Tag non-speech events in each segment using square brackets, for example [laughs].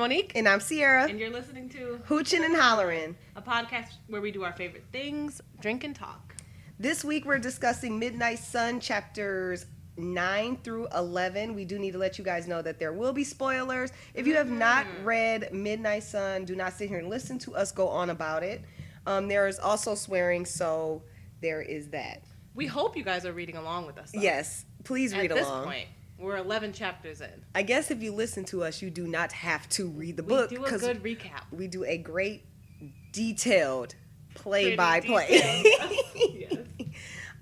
Monique. And I'm Sierra. And you're listening to Hoochin' and Hollerin', a podcast where we do our favorite things, drink and talk. This week we're discussing Midnight Sun chapters 9 through 11. We do need to let you guys know that there will be spoilers. If you have not read Midnight Sun, do not sit here and listen to us go on about it. Um, there is also swearing, so there is that. We hope you guys are reading along with us. Though. Yes, please read At this along. point, we're 11 chapters in. I guess if you listen to us, you do not have to read the We book do a good recap. we do a great detailed play by Pretty play. [laughs] yes.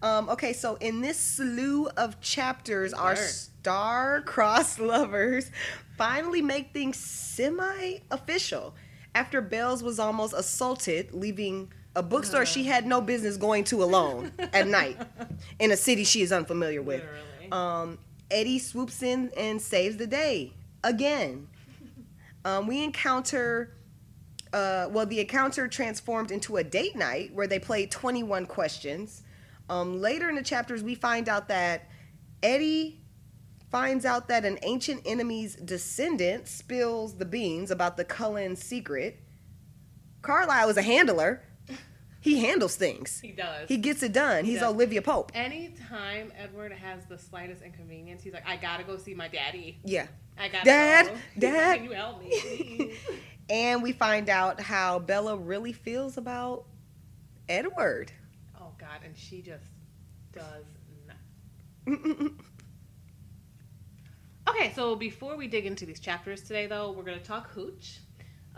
Um, okay, so in this slew of chapters, our star-crossed [laughs] lovers finally make things semi-official after Bells was almost assaulted, leaving a bookstore she had no business going to alone at night [laughs] in a city she is unfamiliar with. Literally. Um, Eddie swoops in and saves the day again. Um, we encounter, uh, well, the encounter transformed into a date night where they played 21 questions. Um, later in the chapters, we find out that Eddie finds out that an ancient enemy's descendant spills the beans about the Cullen secret. Carlisle is a handler. He handles things. he does. He gets it done. He He's does. Olivia Pope. Anytime Edward has the slightest inconvenience, he's like, I gotta go see my daddy. Yeah. I gotta Dad, go. [laughs] Dad. Can you help me? [laughs] And we find out how Bella really feels about Edward. oh, God. And she just does not. [laughs] Okay, so before we dig into these chapters today, though, we're going to talk hooch.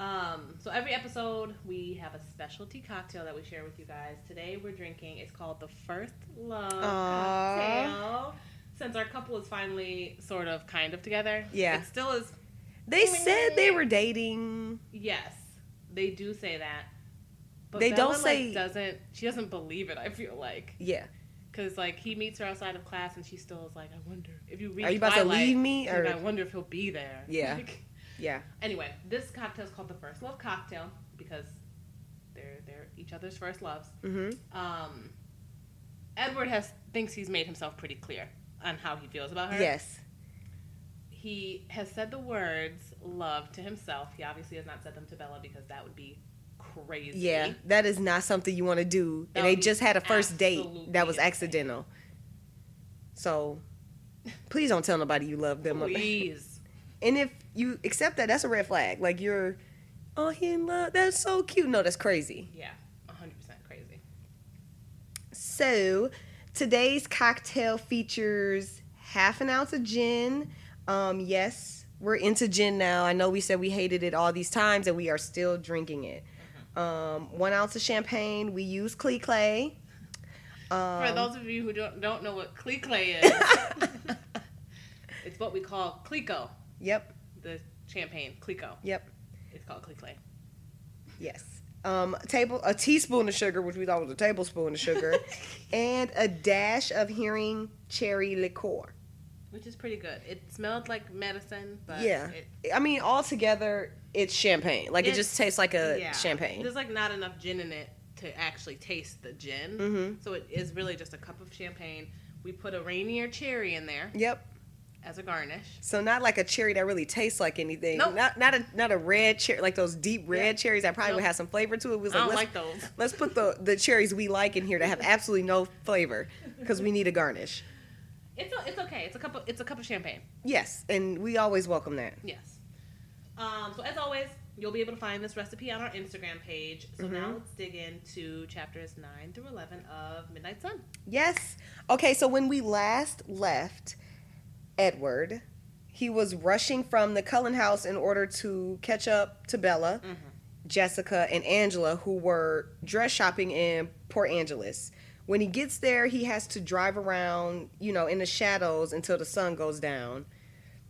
Um, so every episode, we have a specialty cocktail that we share with you guys. Today, we're drinking. It's called the First Love Aw. cocktail. Since our couple is finally sort of kind of together, Yeah. it still is. They said they were dating. Yes, they do say that, but They Bella, don't say- like, doesn't. She doesn't believe it. I feel like Yeah. because like he meets her outside of class, and she still is like, I wonder if you read. Are you about to leave me, or- I wonder if he'll be there. Yeah. [laughs] Like, Yeah. Anyway, this cocktail is called the First Love Cocktail because they're they're each other's first loves. hmm Um, Edward has thinks he's made himself pretty clear on how he feels about her. Yes. He has said the words love to himself. He obviously has not said them to Bella because that would be crazy. Yeah. That is not something you want to do. That and they just had a first date that was insane. accidental. So please don't tell nobody you love them. Please. [laughs] And if you accept that, that's a red flag. Like you're, oh, he in love. That's so cute. No, that's crazy. Yeah, 100% crazy. So, today's cocktail features half an ounce of gin. Um, yes, we're into gin now. I know we said we hated it all these times, and we are still drinking it. Um, one ounce of champagne. We use Clee Clay. Um, For those of you who don't, don't know what Clique is, [laughs] it's what we call Clico, yep, the champagne. Clico. yep, It's called Clique. yes. Um, a table, a teaspoon of sugar, which we thought was a tablespoon of sugar, [laughs] and a dash of Heering cherry liqueur. Which is pretty good. It smelled like medicine, but yeah, it, I mean, all together, it's champagne. Like it just tastes like a yeah. champagne. There's like not enough gin in it to actually taste the gin. Mm-hmm. So it is really just a cup of champagne. We put a Rainier cherry in there Yep. As a garnish. So not like a cherry that really tastes like anything. Nope. Not not a not a red cherry like those deep red Yeah. cherries that probably would have some flavor to it. We was I don't like those. [laughs] let's put the the cherries we like in here that have absolutely no flavor because we need a garnish. It's a, it's okay. It's a cup of it's a cup of champagne. Yes, and we always welcome that. Yes. Um, so as always, you'll be able to find this recipe on our Instagram page. So Mm-hmm. now let's dig into chapters nine through eleven of Midnight Sun. Yes. Okay, so when we last left Edward, he was rushing from the Cullen house in order to catch up to Bella, Mm-hmm. Jessica, and Angela, who were dress shopping in Port Angeles. When he gets there, he has to drive around, you know, in the shadows until the sun goes down.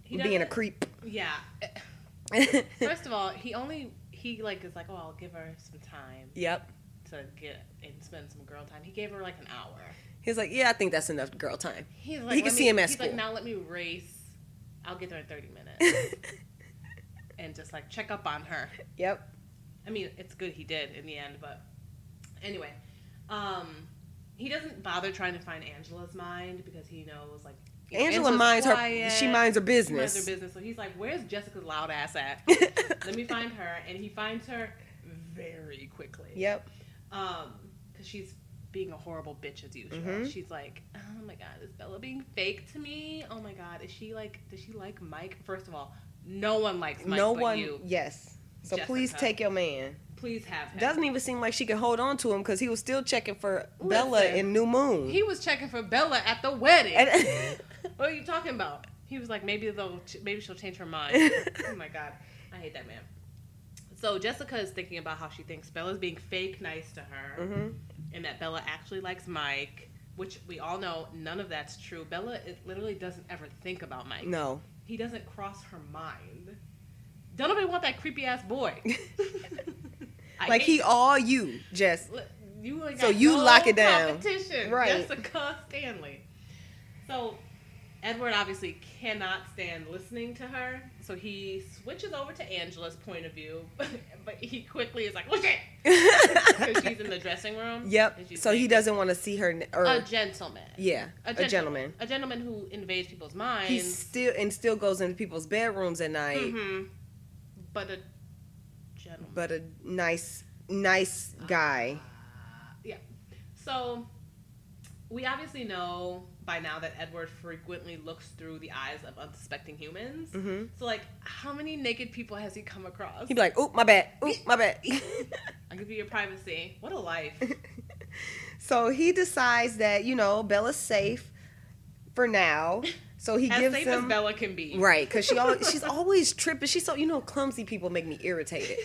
He being a creep. Yeah. [laughs] First of all, he only he like is like, oh, I'll give her some time yep. to get and spend some girl time. He gave her like an hour. He's like, yeah, I think that's enough girl time. He's like, He can "Let see me-" him at he's school. like, now let me race. I'll get there in thirty minutes [laughs] and just like check up on her. yep. I mean, it's good he did in the end, but anyway, um, he doesn't bother trying to find Angela's mind because he knows like Angela Angela's minds quiet. her. She minds her She business. minds her business. So he's like, "Where's Jessica's loud ass at? [laughs] Let me find her." And he finds her very quickly. Yep. Um, because she's being a horrible bitch as usual. Mhm. She's like, "Oh my god, is Bella being fake to me? Oh my god, is she like? Does she like Mike? First of all, no one likes Mike no one. you. Yes. So Jessica. please take your man. Please have him. Doesn't even seem like she can hold on to him because he was still checking for Bella Listen. in New Moon. he was checking for Bella at the wedding. [laughs] What are you talking about? He was like, maybe they'll, maybe she'll change her mind. [laughs] oh my god, I hate that man. So Jessica is thinking about how she thinks Bella's being fake nice to her, Mhm. and that Bella actually likes Mike, which we all know none of that's true. Bella it literally doesn't ever think about Mike. No. He doesn't cross her mind. Don't nobody want that creepy ass boy. [laughs] Like he all you, Jess. You So you no lock it down. Competition, Right. Jessica Stanley. So Edward obviously cannot stand listening to her, so he switches over to Angela's point of view, [laughs] but he quickly is like, "Look it," [laughs] because she's in the dressing room. Yep. So he doesn't want to see her. n- Or A gentleman. yeah, A a gentleman. A gentleman who invades people's minds. He still and still goes into people's bedrooms at night, hmm But a gentleman. but a nice, nice guy. Yeah. So we obviously know by now that Edward frequently looks through the eyes of unsuspecting humans. hmm So like, how many naked people has he come across? He'd be like, "Oop, my bad. Oop, my bad." [laughs] I'll give you your privacy. What a life. [laughs] so he decides that you know Bella's safe for now. So he [laughs] as gives safe them as Bella can be. right because she always, she's always tripping. She's so you know clumsy people make me irritated.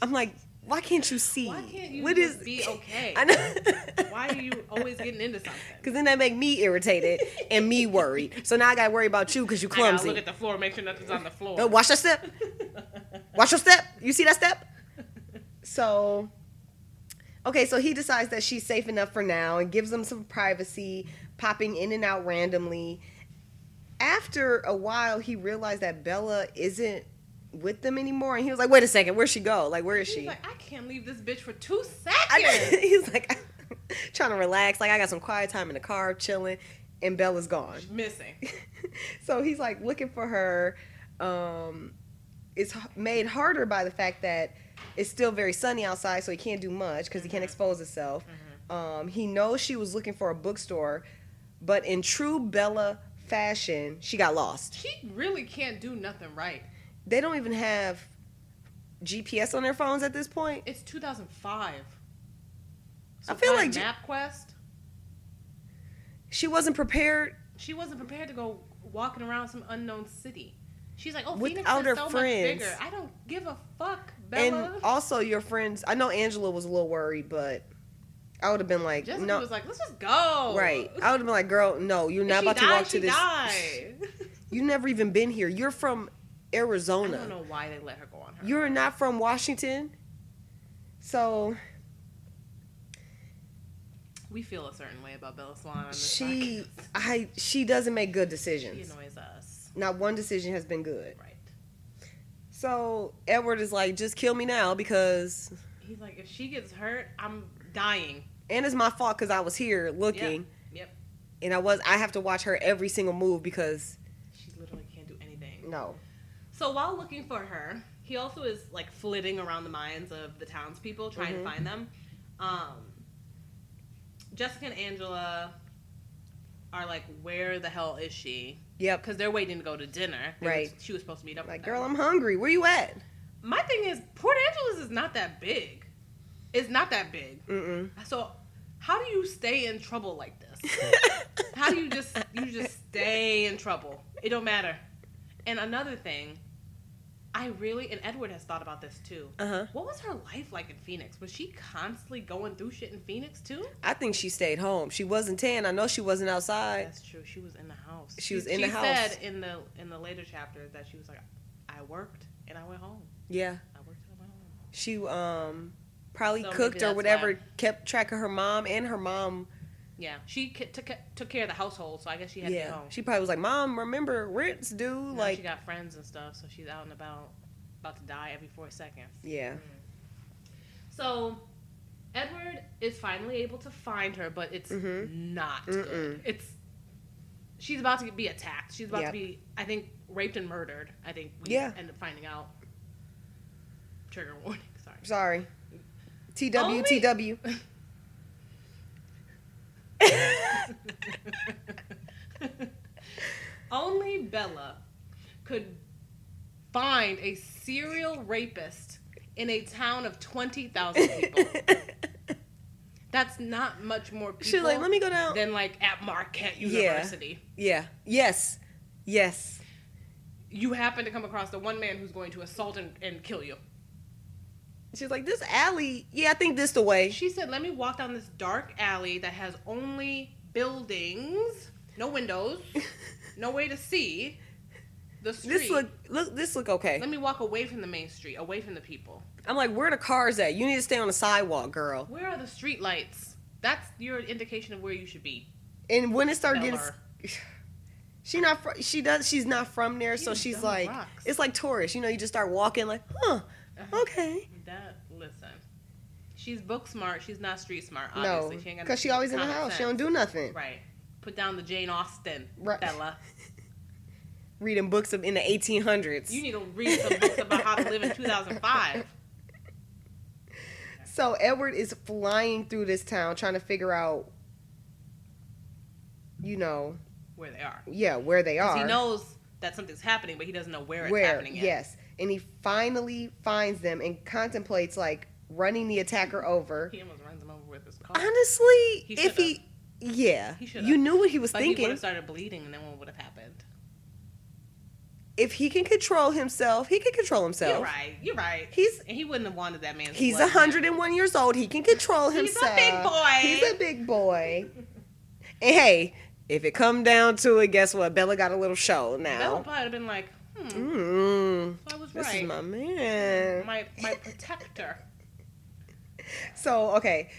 I'm like, why can't you see? Why can't you What just is- be okay? [laughs] I know. Why are you always getting into something? Because then that make me irritated and me worried. So now I got to worry about you because you I clumsy. look at the floor, make sure nothing's on the floor. Uh, watch your step. Watch your step. You see that step? So, okay, so he decides that she's safe enough for now and gives them some privacy, popping in and out randomly. After a while, he realized that Bella isn't with them anymore, and he was like, "Wait a second, where'd she go? Like, where is He's she?" like, I can't leave this bitch for two seconds. [laughs] he's like, [laughs] trying to relax. Like, I got some quiet time in the car, chilling, and Bella's gone. Missing. [laughs] so he's like looking for her. Um, it's made harder by the fact that it's still very sunny outside, so he can't do much because he can't Mhm. expose himself. Mhm. Um, he knows she was looking for a bookstore, but in true Bella fashion, she got lost. She really can't do nothing right. They don't even have GPS on their phones at this point. It's 2005. I feel like MapQuest. She wasn't prepared She wasn't prepared to go walking around some unknown city. She's like, oh, Without Phoenix her is so friends. much bigger. I don't give a fuck, Bella. And also, your friends. I know Angela was a little worried, but I would have been like, Jessica no, was like, let's just go. right. I would have been like, girl, no, you're not about to walk to this. died. [laughs] You never even been here. You're from I don't know why they let her go on her. You're not from Washington. So we feel a certain way about Bella Swan. She, podcast. I, she doesn't make good decisions. she annoys us. Not one decision has been good. Right. So Edward is like, just kill me now because, He's like, if she gets hurt, I'm dying. and it's my fault because I was here looking, Yep. and I was, I have to watch her every single move because She literally can't do anything. no, So while looking for her, he also is like flitting around the minds of the townspeople, trying Mhm. to find them. Um, Jessica and Angela are like, "Where the hell is she?" yep. Because they're waiting to go to dinner. They Right. she was supposed to meet up. Like, girl. I'm hungry. Where you at? My thing is, Port Angeles is not that big. It's not that big. Mm So, how do you stay in trouble like this? [laughs] How do you just you just stay in trouble? It don't matter. And another thing, I really and Edward has thought about this too. Uh huh. What was her life like in Phoenix? Was she constantly going through shit in Phoenix too? I think she stayed home. She wasn't tan. I know she wasn't outside. That's true. She was in the house. She was She- in the she house. said in the in the later chapters that she was like, I worked and I went home. Yeah. I worked and I went home. She um probably So cooked or whatever, why. kept track of her mom and her mom. Yeah, she k- took took care of the household, so I guess she had to go. Yeah. She probably was like, "Mom, remember rent's due." Now Like, she got friends and stuff, so she's out and about, about to die every four seconds. yeah. So, Edward is finally able to find her, but it's Mhm. not. It's she's about to be attacked. She's about Yep. to be, I think, raped and murdered. I think we Yeah. end up finding out. Trigger warning. [laughs] Sorry. Sorry. TW, Only- TW. [laughs] Only Bella could find a serial rapist in a town of 20,000 people. [laughs] That's not much more people She's like, let me go down. than like at Marquette Yeah. University. Yeah. Yes. Yes. You happen to come across the one man who's going to assault and, and kill you. She's like, this alley. Yeah, I think this the way. She said, let me walk down this dark alley that has only buildings, no windows, [laughs] no way to see the street. This look look this look okay. Let me walk away from the main street, away from the people. I'm like, where the cars at? You need to stay on the sidewalk, girl. Where are the street lights? That's your indication of where you should be. And when it started getting, [sighs] she not fr- she does she's not from there, so she's like, rocks. it's like tourists. You know, you just start walking like, huh, Uh-huh. okay. She's book smart. She's not street smart. No, Obviously, she got because she always in the house. She don't do nothing. Right. Put down the Jane Austen, Right. Bella. [laughs] Reading books of in the 1800s. You need to read some books about how to live in 2005. [laughs] So Edward is flying through this town trying to figure out, you know, Where they are. yeah, where they are. He knows that something's happening, but he doesn't know where it's where, happening yet. yes. And he finally finds them and contemplates like running the attacker over. He almost runs him over with his car. Honestly, He if he, yeah, He you knew what he was but he would thinking. have started bleeding, and then what would have happened? if he can control himself, he can control himself. You're right. You're right. He's and he wouldn't have wanted that man. he's blood. 101 years old. He can control himself. He's a big boy. He's a big boy. and hey, if it come down to it, guess what? Bella got a little show Bella now. probably would have been like, hmm, Mm, I was this right. is my man. my my protector. [laughs] So okay.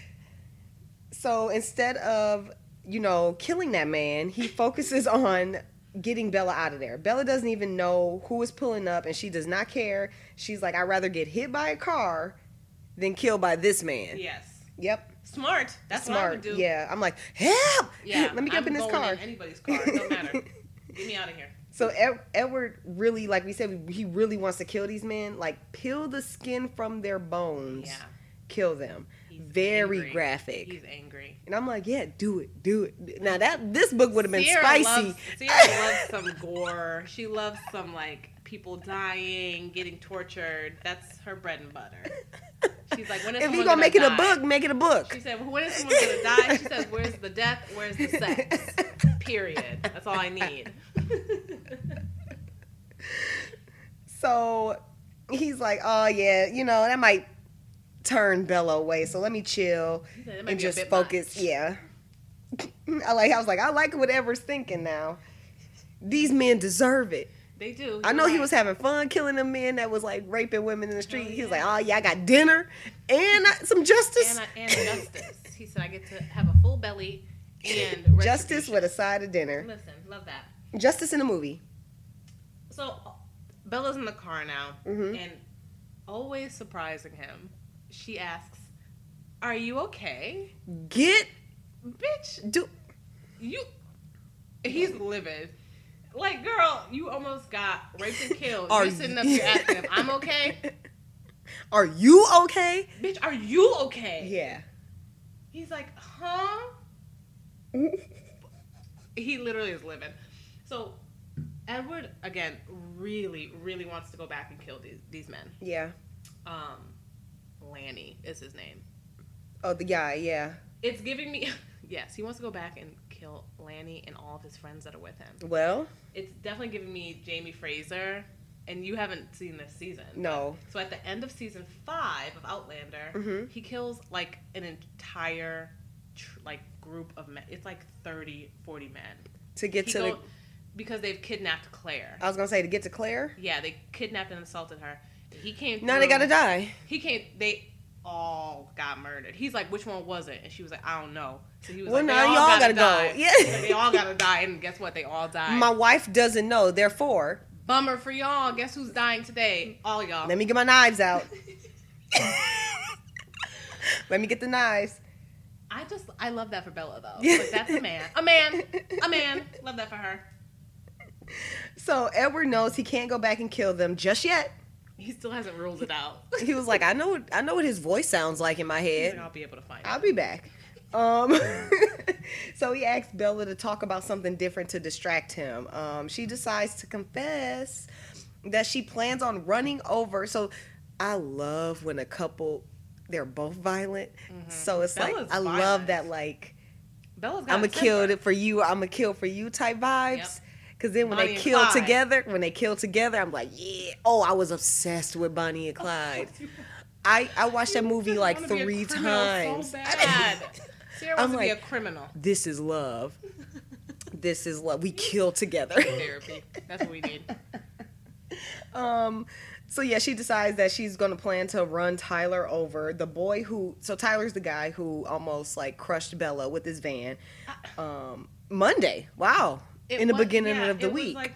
So instead of you know killing that man, he focuses [laughs] on getting Bella out of there. Bella doesn't even know who is pulling up, and she does not care. She's like, I'd rather get hit by a car than killed by this man. Yes. Yep. Smart. That's what I would do. Yeah. I'm like, help! [laughs] Yeah. Let me get I'm up in this car. In anybody's car. It don't matter. Get me out of here. So Ed- Edward really, like we said, he really wants to kill these men. Like peel the skin from their bones, Yeah. Kill them. He's Very angry. graphic. He's angry. And I'm like, yeah, do it, do it. Now that this book would have been Sierra spicy. Loves, Sierra [laughs] loves some gore. She loves some like people dying, getting tortured. That's her bread and butter. She's like, when is [laughs] if someone you gonna make it a book, make it a book. She said, well, when is someone gonna die? She says, where's the death? Where's the sex? [laughs] Period. That's all I need. so he's like, oh yeah, you know that might turn Bella away. So let me chill He said, "It might and just focus. much." Yeah. [laughs] I like. I was like, I like whatever's thinking now. These men deserve it. They do. I know he was having fun killing them men that was like raping women in the street. Hell He was like, oh yeah, I got dinner and some justice. and, I, and justice. [laughs] He said, I get to have a full belly and [laughs] Justice with a side of dinner. Listen, love that. Justice in a movie. So Bella's in the car now, Mhm. and always surprising him, she asks, "Are you okay, Get bitch? do. You?" He's livid. Like, girl, you almost got raped and killed. Are You're sitting up here asking him, "I'm okay, [laughs] Are you okay? bitch? Are you okay?" Yeah. He's like, "Huh?" He literally is livid. So. Edward again really, really wants to go back and kill these these men. Yeah. Um, Lanny is his name. Oh, the guy. Yeah. It's giving me, [laughs] yes, he wants to go back and kill Lanny and all of his friends that are with him. Well, It's definitely giving me Jamie Fraser, and you haven't seen this season. no. So at the end of season five of Outlander, Mhm. he kills like an entire tr- like group of men. It's like 30, 40 men. To get He to go- the. because they've kidnapped Claire. I was gonna say to get to Claire. Yeah, they kidnapped and assaulted her. He came. Now they gotta die. He came. They all got murdered. He's like, which one was it? And she was like, I don't know. So he was Well, like, now y'all gotta, gotta go. die. Yeah. He's like, they all gotta die. And guess what? They all died. My wife doesn't know. Therefore, Bummer for y'all. Guess who's dying today? All y'all. let me get my knives out. [laughs] let me get the knives. I just I love that for Bella though. [laughs] Like that's a man, a man, a man. Love that for her. So Edward knows he can't go back and kill them just yet. He still hasn't ruled it out. [laughs] He was like, I know, I know what his voice sounds like in my head. like, I'll be able to find I'll it. be back. Um, [laughs] so he asks Bella to talk about something different to distract him. Um, she decides to confess that she plans on running over. So I love when a couple they're both violent. So it's Mm-hmm. Bella's like I love that like Bella's I'm a gonna kill it for you. I'm gonna kill for you type vibes. Yep. Cause then when Bonnie they kill Clyde. together, when they kill together, I'm like, yeah. Oh, I was obsessed with Bonnie and Clyde. I I watched that movie like wanna be a three times. So bad. Sierra I'm wants to be a criminal. this is love. This is love. We kill together. Therapy. That's what we need. [laughs] um so yeah, she decides that she's gonna plan to run Tyler over. The boy who so Tyler's the guy who almost like crushed Bella with his van. Um Monday. Wow. It in the was- beginning yeah, of the week. like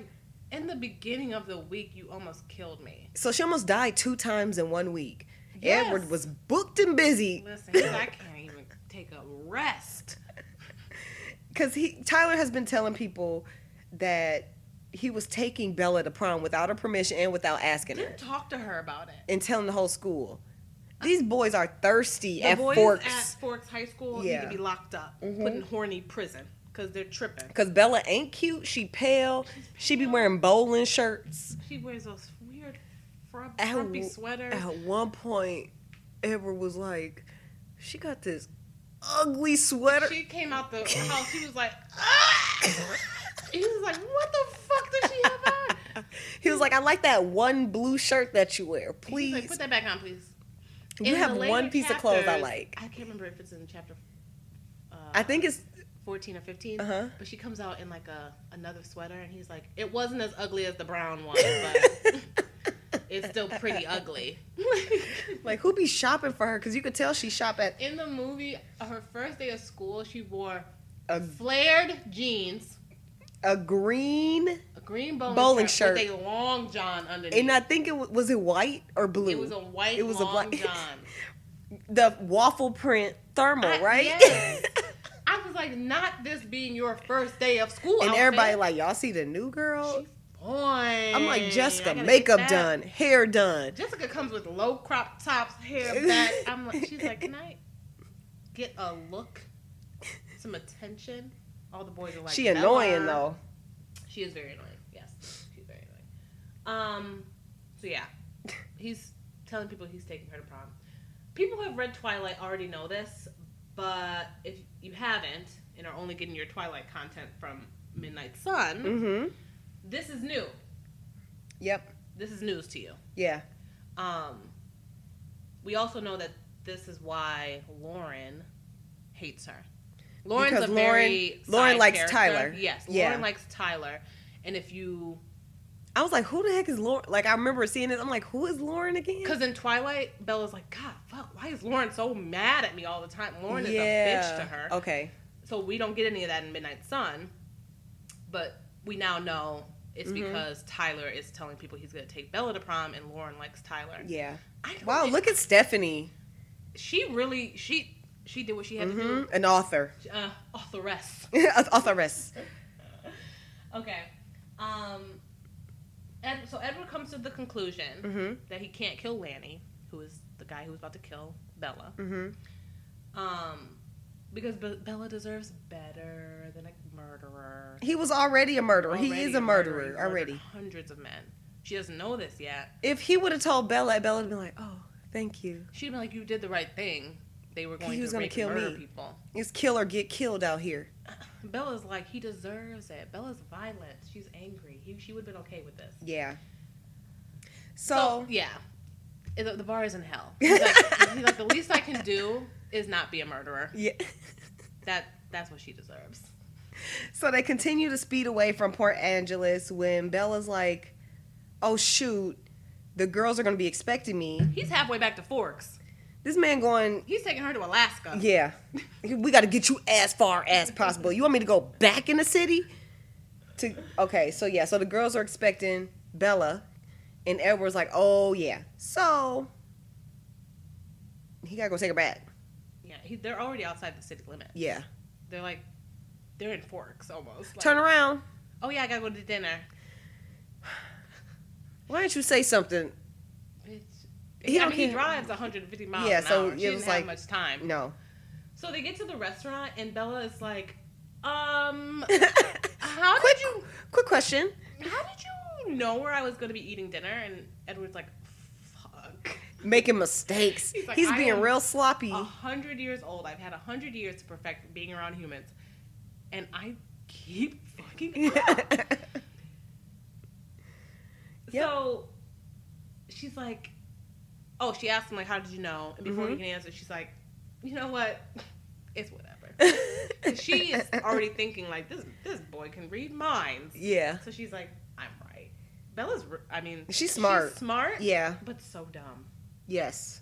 in the beginning of the week, you almost killed me. so she almost died two times in one week. Yes. Edward was booked and busy Listen, I can't even take a rest. [laughs] because he Tyler has been telling people that he was taking Bella to prom without her permission and without asking her. Didn't talk to her about it. and telling the whole school. These boys are thirsty The at boys Forks at Forks High School Yeah. need to be locked up, Mhm. put in horny prison because they're tripping. because Bella ain't cute. She pale. She be wearing bowling shirts. She wears those weird frumpy sweaters. At one point, Edward was like, "She got this ugly sweater." She came out the [laughs] house. He was like, ah! he was like, what the fuck does she have on? [laughs] He was like, "I like that one blue shirt that you wear. Please, like, put that back on, please. you In have one piece of clothes I like." I can't remember if it's in chapter. Uh, I think it's 14 or 15. Uh-huh. But she comes out in like a another sweater, and he's like, it wasn't as ugly as the brown one, but [laughs] it's still pretty ugly. [laughs] like who be shopping for her? Because you could tell she shop at in the movie, her first day of school, she wore a, flared jeans, a green, a green bowling, Bowling shirt, shirt. with a long john underneath. and I think it was, was it white or blue. It was a white It was a black- john. [laughs] the waffle print thermal, I- right? yes. I was like, not this being your first day of school. and outfit. everybody like, y'all see the new girl? She's fine. I'm like, Jessica, makeup done, hair done. Jessica comes with low crop tops, hair back. [laughs] I'm like, she's like, can I get a look, some attention? All the boys are like, she "Bella." annoying though. She is very annoying. Yes, she's very annoying. Um, so yeah, he's telling people he's taking her to prom. People who have read Twilight already know this, but if you haven't and are only getting your Twilight content from Midnight Sun, Mm-hmm. this is new. Yep. This is news to you. Yeah. Um, we also know that this is why Lauren hates her. Lauren's Because a Lauren- very Lauren side likes character. Tyler. Yes, Yeah. Lauren likes Tyler, and if you I was like, who the heck is Lauren? Like, I remember seeing this. I'm like, who is Lauren again? because in Twilight, Bella's like, God, fuck, why is Lauren so mad at me all the time? Lauren is a bitch to her. Okay. So we don't get any of that in Midnight Sun, but we now know it's Mhm. because Tyler is telling people he's gonna take Bella to prom, and Lauren likes Tyler. Yeah. I don't Wow. Look at Stephenie. she really she she did what she had to do. hmm An author. Uh, authoress. [laughs] Authoress. Okay. Um. Ed, so Edward comes to the conclusion Mm-hmm. that he can't kill Lanny, who is the guy who was about to kill Bella. Mm-hmm. Um, because Be- Bella deserves better than a murderer. He was already a murderer. he is a murderer He murdered already. Hundreds of men. She doesn't know this yet. If he would have told Bella, Bella would have been like, oh, thank you. She'd been like, "You did the right thing." They were going He was to gonna kill me. people. It's kill or get killed out here. [clears throat] Bella's like, he deserves it. Bella's violent. She's angry. He, she would have been okay with this. Yeah. So, So, yeah, the, the bar is in hell. [laughs] He's like, he's like, the least I can do is not be a murderer. yeah. That that's what she deserves. So they continue to speed away from Port Angeles when Bella's like, "Oh shoot, the girls are going to be expecting me." He's halfway back to Forks. This man going, He's taking her to Alaska. "Yeah, [laughs] we got to get you as far as possible. You want me to go back in the city?" To okay, so yeah, so the girls are expecting Bella, and Edward's like, "Oh yeah." So he got to go take her back. Yeah, he, they're already outside the city limits. Yeah. They're like, they're in Forks almost. Like, Turn around. Oh yeah, I gotta go to dinner. Why don't you say something? Bitch. He I mean, he drives 150 miles Yeah, an so hour. it She was didn't like- have much time. No. So they get to the restaurant, and Bella is like, um, [laughs] how quick, did you, quick question. how did you know where I was gonna be eating dinner? And Edward's like, fuck. Making [laughs] mistakes. He's He's, like, I being real sloppy. A hundred years old. I've had a hundred years to perfect being around humans, and I keep fucking [laughs] up. Yep. So she's like, oh, she asked him like, how did you know? And before he Mhm. can answer, she's like, you know what? It's whatever. [laughs] she is already thinking like this. This boy can read minds. Yeah. So she's like, I'm right. Bella's. I mean, She's smart. She's smart. Yeah. But so dumb. Yes.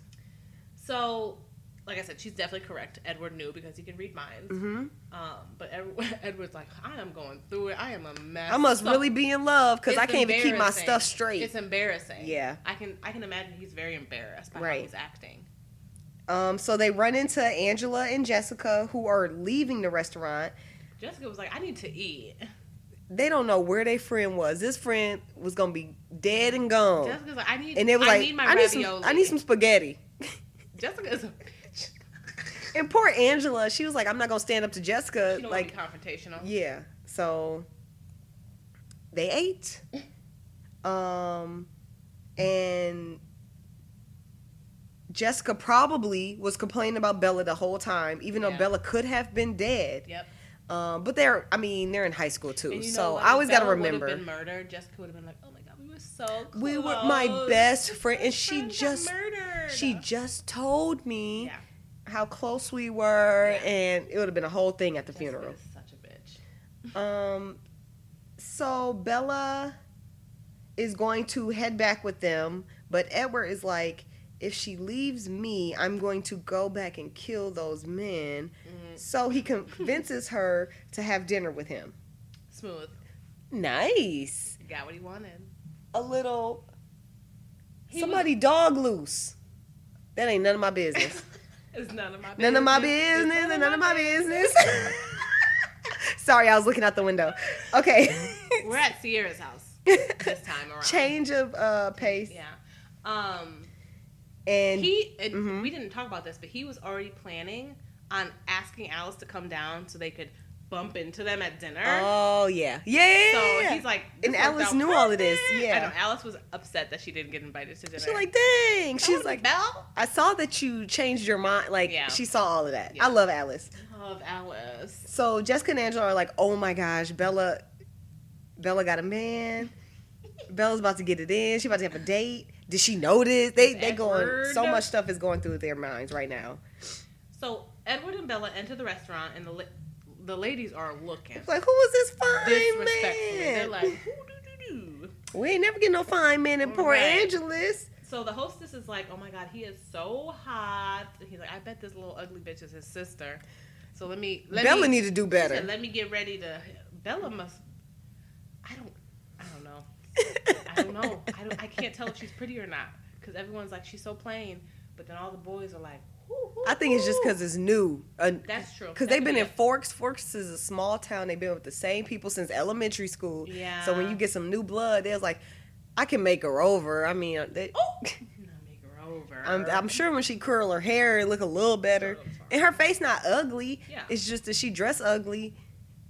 So, like I said, she's definitely correct. Edward knew because he can read minds. hmm Um, but Edward, [laughs] Edward's like, I am going through it. I am a mess. I must So- really be in love because I can't even keep my stuff straight. It's embarrassing. Yeah. I can I can imagine he's very embarrassed by how Right. he's acting. Um, so they run into Angela and Jessica who are leaving the restaurant. Jessica was like, I need to eat. They don't know where their friend was. This friend was gonna be dead and gone. Jessica's like, I need. and it was I like, need my I need some, ravioli. I need some spaghetti. [laughs] Jessica is a bitch. And poor Angela, she was like, I'm not gonna stand up to Jessica. She don't like, want to be confrontational. yeah. So they ate. [laughs] Um, and Jessica probably was complaining about Bella the whole time, even though Yeah. Bella could have been dead. Yep. Um, but they're, I mean, they're in high school too, you know so? I always got to remember Been murdered. Jessica would have been like, Oh my god, we were so close. we were my best friend, and she just, murdered. she just told me yeah. how close we were, Yeah. and it would have been a whole thing at the Jessica funeral. is such a bitch. Um, so Bella is going to head back with them, but Edward is like, if she leaves me, I'm going to go back and kill those men. Mhm. So he convinces [laughs] her to have dinner with him. Smooth. Nice. Got what he wanted. A little. He somebody dog loose. That ain't none of my business. [laughs] It's none of my business. none of my business none of my business. [laughs] Sorry, I was looking out the window. Okay. We're at Sierra's house this time around. Change of uh, pace. Yeah. Um. And he and Mhm. we didn't talk about this, but he was already planning on asking Alice to come down so they could bump into them at dinner. Oh yeah, yeah. so he's like, And Alice knew all of this, yeah. I know Alice was upset that she didn't get invited to dinner. she's like, dang. She's like, Belle. I saw that you changed your mind. Like Yeah. she saw all of that. Yeah. I love Alice. I love Alice. So Jessica and Angela are like, oh my gosh, Bella, Bella got a man. [laughs] Bella's about to get it in. She about to have a date. Did she know this? They they going. So much stuff is going through their minds right now. So Edward and Bella enter the restaurant, and the la- the ladies are looking It's like, who is this fine man? They're like, who do do do? we ain't never get no fine man in Port Right. Angeles. So the hostess is like, "Oh my god, he is so hot." He's like, "I bet this little ugly bitch is his sister." So let me. Let Bella me, need to do better. said, let me get ready to. Bella must. I don't. I don't know. I don't know. I don't. I can't tell if she's pretty or not because everyone's like she's so plain, but then all the boys are like. "Whoo, whoo, I think it's just because it's new. Uh, That's true. Because they've been be in Forks. Forks is a small town. They've been with the same people since elementary school. Yeah. So when you get some new blood, they're like, I can make her over. I mean, uh, they, Oh, [laughs] not make her over. I'm, I'm sure when she curl her hair, it look a little better. And her face not ugly. Yeah. It's just that she dress ugly,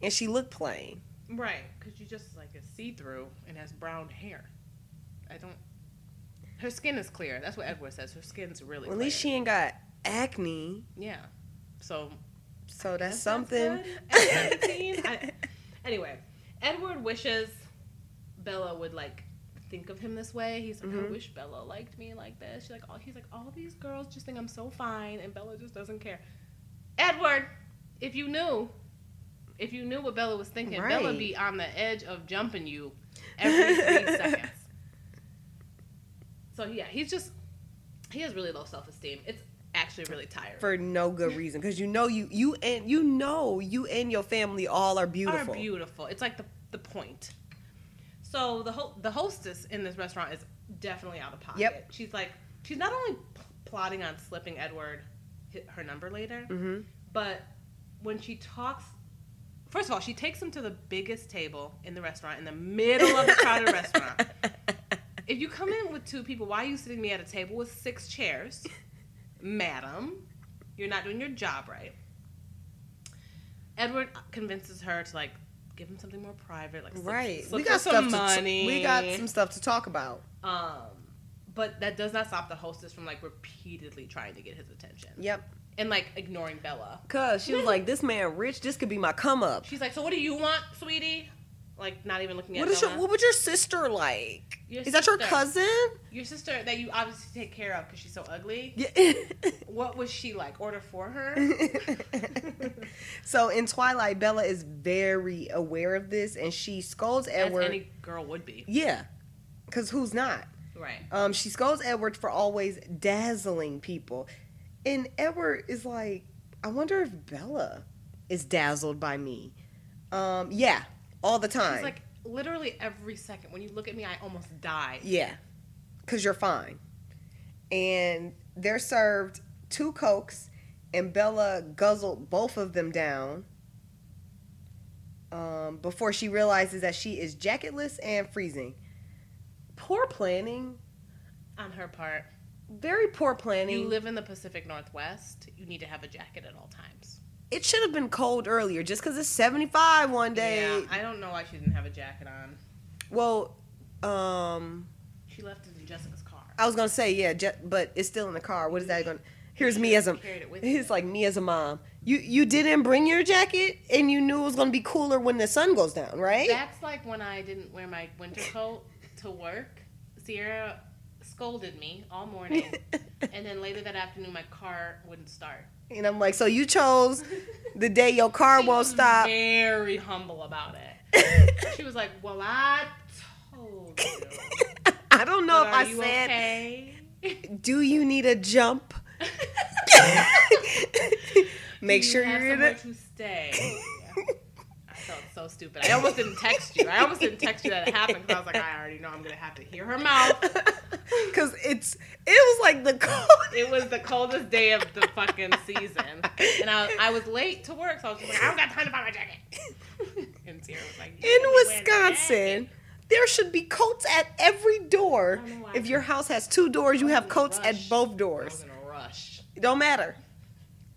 and she look plain. Right, because you just see through and has brown hair. I don't. Her skin is clear. That's what Edward says. Her skin's really. Well, at least she ain't got acne. Yeah. So So that's guess something. 17. [laughs] I- anyway, Edward wishes Bella would like think of him this way. He's like, I Mhm. wish Bella liked me like this. She's like, he's like, all these girls just think I'm so fine, and Bella just doesn't care. Edward, if you knew, if you knew what Bella was thinking, Bella Right. be on the edge of jumping you every three [laughs] seconds. So yeah, he's just he has really low self esteem. It's actually really tired for no good reason because you know you you and you know you and your family all are beautiful. are beautiful. It's like the the point. So the ho- the hostess in this restaurant is definitely out of pocket. Yep. She's like she's not only p- plotting on slipping Edward her number later. Mm-hmm. But when she talks, first of all, she takes him to the biggest table in the restaurant, in the middle of the crowded restaurant. [laughs] If you come in with two people, why are you sitting me at a table with six chairs? Madam, you're not doing your job right. Edward convinces her to like give him something more private, like slip- Right. slip we got some stuff money. to we got some stuff to talk about. Um, but that does not stop the hostess from like repeatedly trying to get his attention Yep. And like ignoring Bella. Cause she was like, "This man rich. This could be my come up." She's like, "So what do you want, sweetie?" Like not even looking at What is your What would your sister like? Your is that your cousin? Your sister that you obviously take care of because she's so ugly. Yeah. [laughs] What was she like? Order for her? [laughs] so in Twilight, Bella is very aware of this, and she scolds As Edward. any girl would be. yeah, because who's not? Right. Um, she scolds Edward for always dazzling people, and Edward is like, "I wonder if Bella is dazzled by me." Um, yeah, all the time. Like literally every second. When you look at me, I almost die. Yeah, because you're fine. And they're served two Cokes, and Bella guzzled both of them down um, before she realizes that she is jacketless and freezing. Poor planning. On her part, Very poor planning. you live in the Pacific Northwest. You need to have a jacket at all times. it should have been cold earlier just because it's 75 one day. Yeah, I don't know why she didn't have a jacket on. well, um, She left it in Jessica's car. I was gonna say yeah, ju- but it's still in the car. What is that going? to Here's me as a. [laughs] It's like me as a mom. You you didn't bring your jacket, and you knew it was gonna be cooler when the sun goes down, right? That's like when I didn't wear my winter coat to work. Sierra scolded me all morning, [laughs] and then later that afternoon, my car wouldn't start. and I'm like, so you chose the day your car She won't was stop. Very humble about it. [laughs] She was like, "Well, I told you." [laughs] I don't know But if I said, okay? do you need a jump? Make sure you have you're in it. to stay. So stupid. I almost didn't text you. I almost didn't text you that it happened because I was like, I already know I'm gonna have to hear her mouth. [laughs] Because it's it was like the cold. It was the coldest day of the fucking season, and I, I was late to work, so I was just like, I don't got time to buy my jacket. [laughs] And Sierra was like, in should be wearing a Wisconsin. There should be coats at every door. I don't know why. If your house has two doors, you have coats at both doors. in a rush. It don't matter.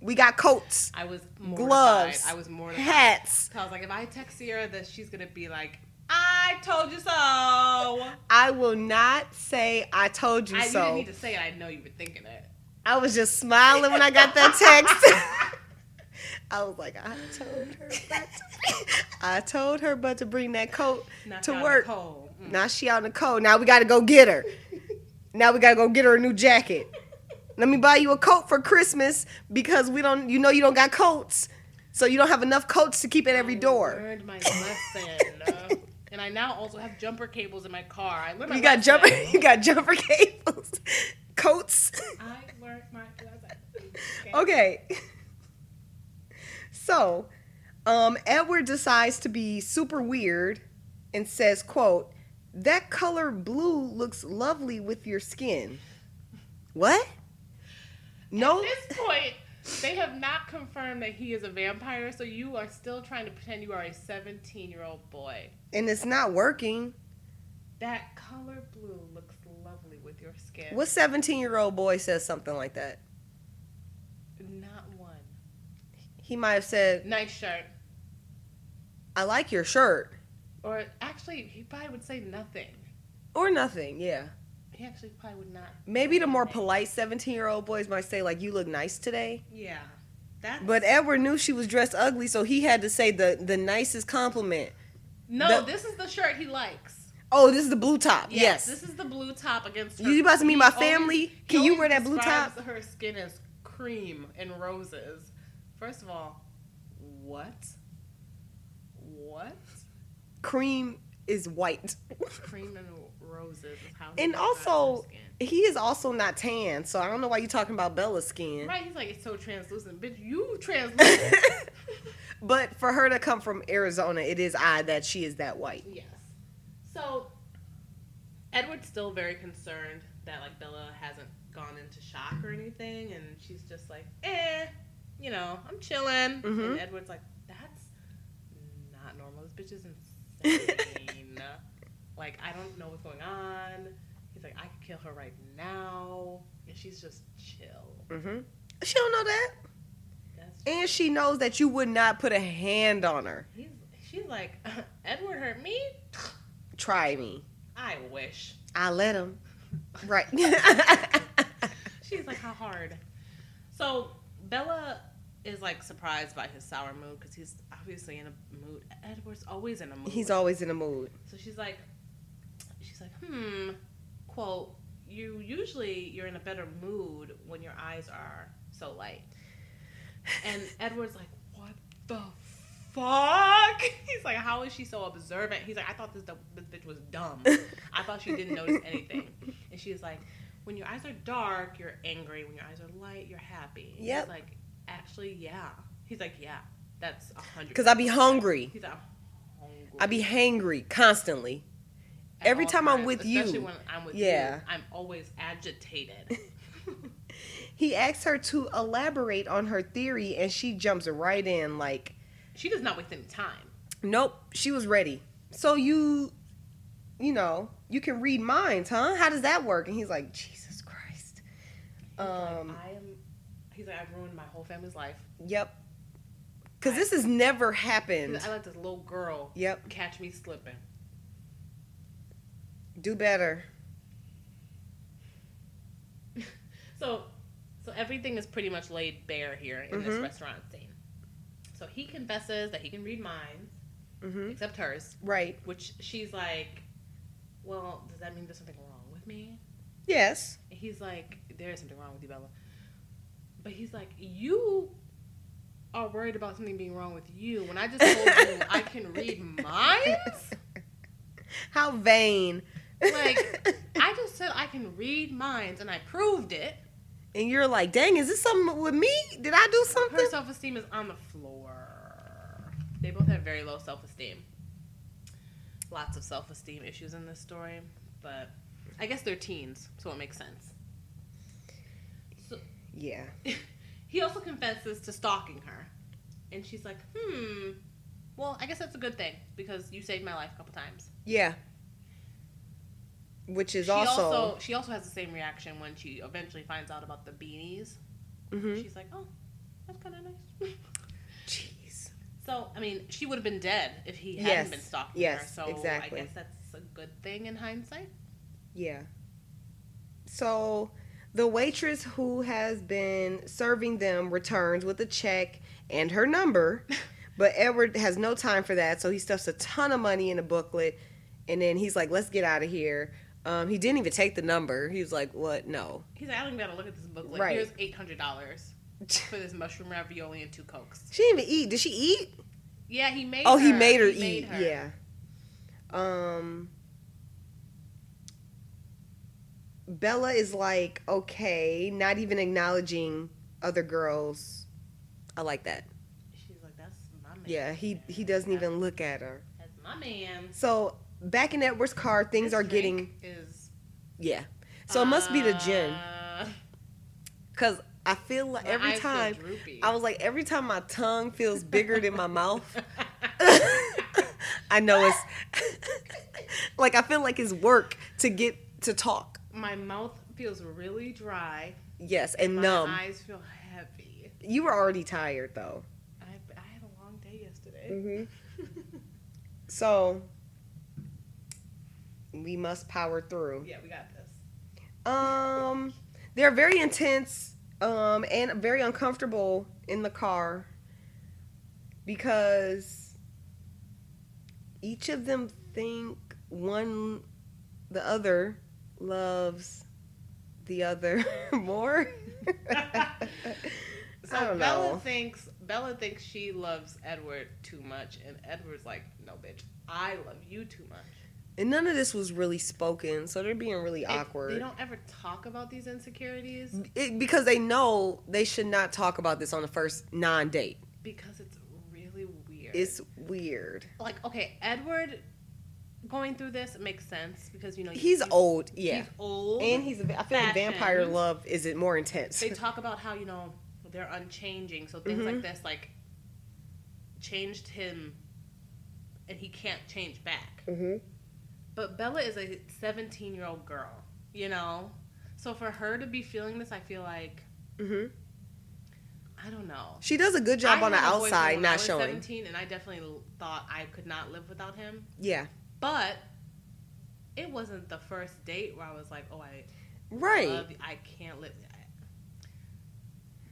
We got coats, I was mortified. gloves, I was mortified. hats. I was like, if I text Sierra that she's gonna be like, I told you so. I will not say I told you I so. didn't need to say it. I know you were thinking it. I was just smiling when I got that text. [laughs] [laughs] I was like, I told her, but to, [laughs] I told her, but to bring that coat Knocked to work. Mm. Now she out in the cold. Now we got to go get her. Now we got to go get her a new jacket. Let me buy you a coat for Christmas because we don't. You know you don't got coats, so you don't have enough coats to keep at every I door. learned my lesson. uh, and I now also have jumper cables in my car. I learned my You got lesson. jumper. [laughs] You got jumper cables, coats. I learned my lesson. [laughs] Okay. So, um, Edward decides to be super weird and says, "quote That color blue looks lovely with your skin." What? No. At this point, they have not confirmed that he is a vampire, so you are still trying to pretend you are a 17 year old boy. and it's not working. That color blue looks lovely with your skin. What 17 year old boy says something like that? Not one. He might have said, Nice shirt. I like your shirt. Or actually, he probably would say nothing. Or nothing, yeah. He actually probably would not. Maybe the more polite 17 year old boys might say, like, you look nice today. Yeah. That's, But Edward knew she was dressed ugly, so he had to say the, the nicest compliment. no, the- this is the shirt he likes. Oh, this is the blue top. Yes. This is the blue top against her. You about to meet my family? he Can you wear that blue top? Her skin is cream and roses. First of all, what? What? Cream is white. Cream and roses is how. And also, he is also not tan, so I don't know why you're talking about Bella's skin. right? He's like it's so translucent, bitch. You [laughs] translucent. but for her to come from Arizona, it is odd that she is that white. yes. So. Edward's still very concerned that like Bella hasn't gone into shock or anything, and she's just like, eh, you know, I'm chilling. Mhm. And Edward's like, that's not normal. This bitch is insane. like, I don't know what's going on. He's like, I could kill her right now, and she's just chill. hmm She don't know that, and she knows that you would not put a hand on her. he's, she's like, [laughs] Edward hurt me. Try me. I wish. I let him. [laughs] Right. [laughs] She's like, how hard? So Bella is like surprised by his sour mood because he's obviously in a mood. Edward's always in a mood. He's always in a mood. so she's like, she's like, hmm. Quote: You usually you're in a better mood when your eyes are so light. And [laughs] Edward's like, what the fuck? [laughs] He's like, how is she so observant? He's like, I thought this, this bitch was dumb. [laughs] I thought she didn't notice anything. And she's like, when your eyes are dark, you're angry. When your eyes are light, you're happy. Yep. Like, actually, yeah. He's like, yeah, that's a hundred. Because I'd be hungry. He's like, hungry. I be hangry constantly. At every time I'm times, with you. Especially when I'm with Yeah. you, I'm always agitated. [laughs] He asks her to elaborate on her theory, and she jumps right in like, she does not waste any time. nope, she was ready. So you, you know, you can read minds, huh? How does that work? And he's like, Jesus Christ. He's like, um, I am. He's like, I've ruined my whole family's life. Yep. Because this has never happened. I let this little girl Yep. catch me slipping. Do better. [laughs] So, so everything is pretty much laid bare here in this Mhm. restaurant scene. So he confesses that he can read minds, mm-hmm. except hers, Right. which she's like, "Well, does that mean there's something wrong with me?" Yes. He's like, "There is something wrong with you, Bella." But he's like, "You are worried about something being wrong with you when I just told you I can read minds." [laughs] How vain. Like, [laughs] I just said I can read minds, and I proved it. and you're like, dang, is this something with me? Did I do something? Her self esteem is on the floor. They both have very low self esteem. Lots of self esteem issues in this story, but I guess they're teens, so it makes sense. Yeah. [laughs] he also confesses to stalking her, and she's like, "Hmm, well, I guess that's a good thing because you saved my life a couple times." Yeah. Which is she also, she also has the same reaction when she eventually finds out about the beanies. Mhm. She's like, "Oh, that's kind of nice." [laughs] Jeez. So, I mean, she would have been dead if he hadn't been stalking Yes, her. So, exactly. I guess that's a good thing in hindsight. Yeah. So the waitress who has been serving them returns with a check and her number, [laughs] but Edward has no time for that, so he stuffs a ton of money in a booklet, and then he's like, "Let's get out of here." Um, he didn't even take the number. He was like, "What? No." He's like, I don't even gotta look at this booklet. Right. Here's eight hundred dollars [laughs] for this mushroom ravioli and two cokes. She didn't even eat. Did she eat? Yeah, he made. Oh, her. he made her He made eat. her. Yeah. Um. Bella is like, okay, not even acknowledging other girls. I like that. She's like, that's my man. Yeah, he he doesn't even look at her. That's my man. So back in Edward's car, things This are getting is. yeah. So it must be the gin, uh, cause I feel like every time. I was like every time my tongue feels bigger than my mouth. [laughs] [laughs] I know it's [laughs] like I feel like it's work to get to talk. My mouth feels really dry. Yes, and my numb. eyes feel heavy. You were already tired though. I, I had a long day yesterday. Mm-hmm. [laughs] So we must power through. yeah, we got this. Um, they're very intense um, and very uncomfortable in the car because each of them think one the other loves the other [laughs] more. [laughs] So Bella know. thinks Bella thinks she loves Edward too much, and Edward's like, "No, bitch, I love you too much." And none of this was really spoken, so they're being really It- awkward. they don't ever talk about these insecurities It, because they know they should not talk about this on the first non-date. because it's really weird. It's weird. like okay, Edward going through this, makes sense because you know He's old, yeah. He's old, and he's. a- I feel like vampire love is it more intense. they talk about how you know they're unchanging, so things Mhm. like this like changed him, and he can't change back. hmm But Bella is a 17 year old girl, you know, so for her to be feeling this, I feel like hmm I don't know. She does a good job I on the had a boyfriend outside, not showing. 17, and I definitely thought I could not live without him. Yeah, But it wasn't the first date where I was like, "Oh, I right. love you. I can't live."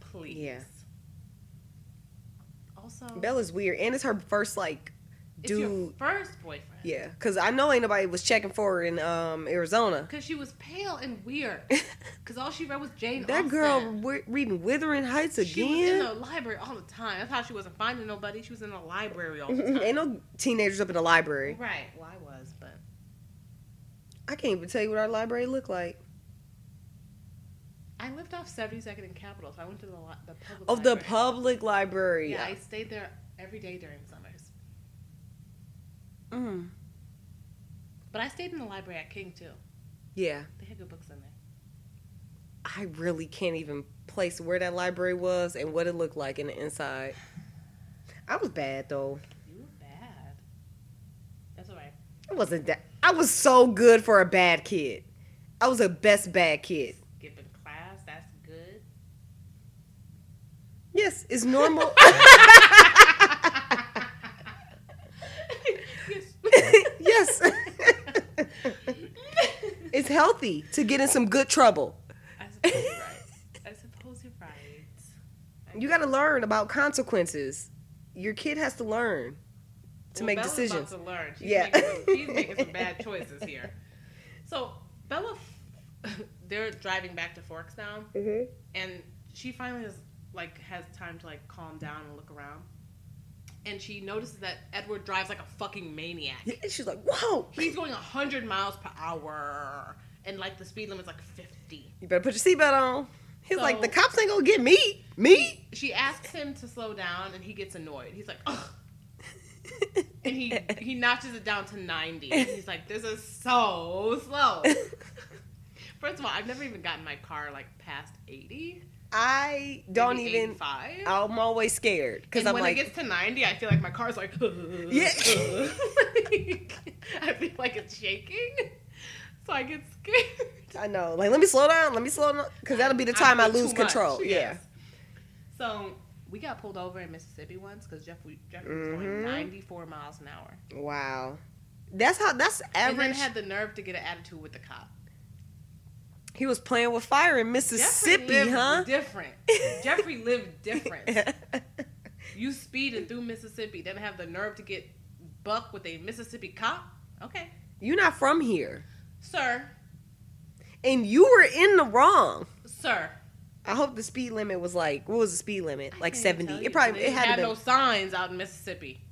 Please. Yeah. Also, Bella's weird, and it's her first like it's your dude. first boyfriend. Yeah, because I know ain't nobody was checking for her in um Arizona. Because she was pale and weird. [laughs] Because all she read was Jane that Austen. girl reading Wuthering Heights again. She was in the library all the time. That's how she wasn't finding nobody. She was in the library all the time. [laughs] ain't no teenagers up in the library. Right. Well, I was, but I can't even tell you what our library looked like. I lived off 72nd and Capitol, so I went to the, li- the public Of the public library. Yeah, I stayed there every day during summers. Mm. But I stayed in the library at King, too. Yeah. They had good books in there. I really can't even place where that library was and what it looked like in the inside. I was bad though. You were bad. That's all right. I wasn't that. I was so good for a bad kid. I was a best bad kid. Skipping class, that's good. Yes, it's normal. [laughs] yes. [laughs] it's healthy to get in some good trouble. I suppose you're right. I suppose you're right. You got to learn about consequences. Your kid has to learn to Well, make Bella's decisions. About to learn. She's Yeah. Making some, she's making some bad [laughs] choices here. So Bella, [laughs] they're driving back to Forkstown, hmm and she finally is like has time to like calm down and look around, and she notices that Edward drives like a fucking maniac. Yeah, she's like, "Whoa!" He's going hundred miles per hour, and like the speed limit's like fifty. You better put your seatbelt on. He's like, "The cops ain't gonna get me. Me." She asks him to slow down, and he gets annoyed. He's like, ugh. [laughs] And he [laughs] he notches it down to 90. And he's like, this is so slow. [laughs] First of all, I've never even gotten my car like past 80. I don't even. 85. I'm always scared because I'm when like, it gets to 90, I feel like my car's like, [laughs] Yeah. I feel like it's shaking. So I get scared. I know. Like, let me slow down. Let me slow down because that'll be the time I, do lose much, control. yes. So we got pulled over in Mississippi once because Jeff, Jeffrey was going Mhm. 94 miles an hour. Wow. That's how. That's And then average. had the nerve to get an attitude with the cop. he was playing with fire in Mississippi, lived huh? Different. Jeffrey lived different. [laughs] You speeding through Mississippi, then have the nerve to get buck with a Mississippi cop. Okay, You're not from here, sir, and you were in the wrong. sir. I hope the speed limit was like what was the speed limit? I Like seventy. It probably it had, had no signs out in Mississippi.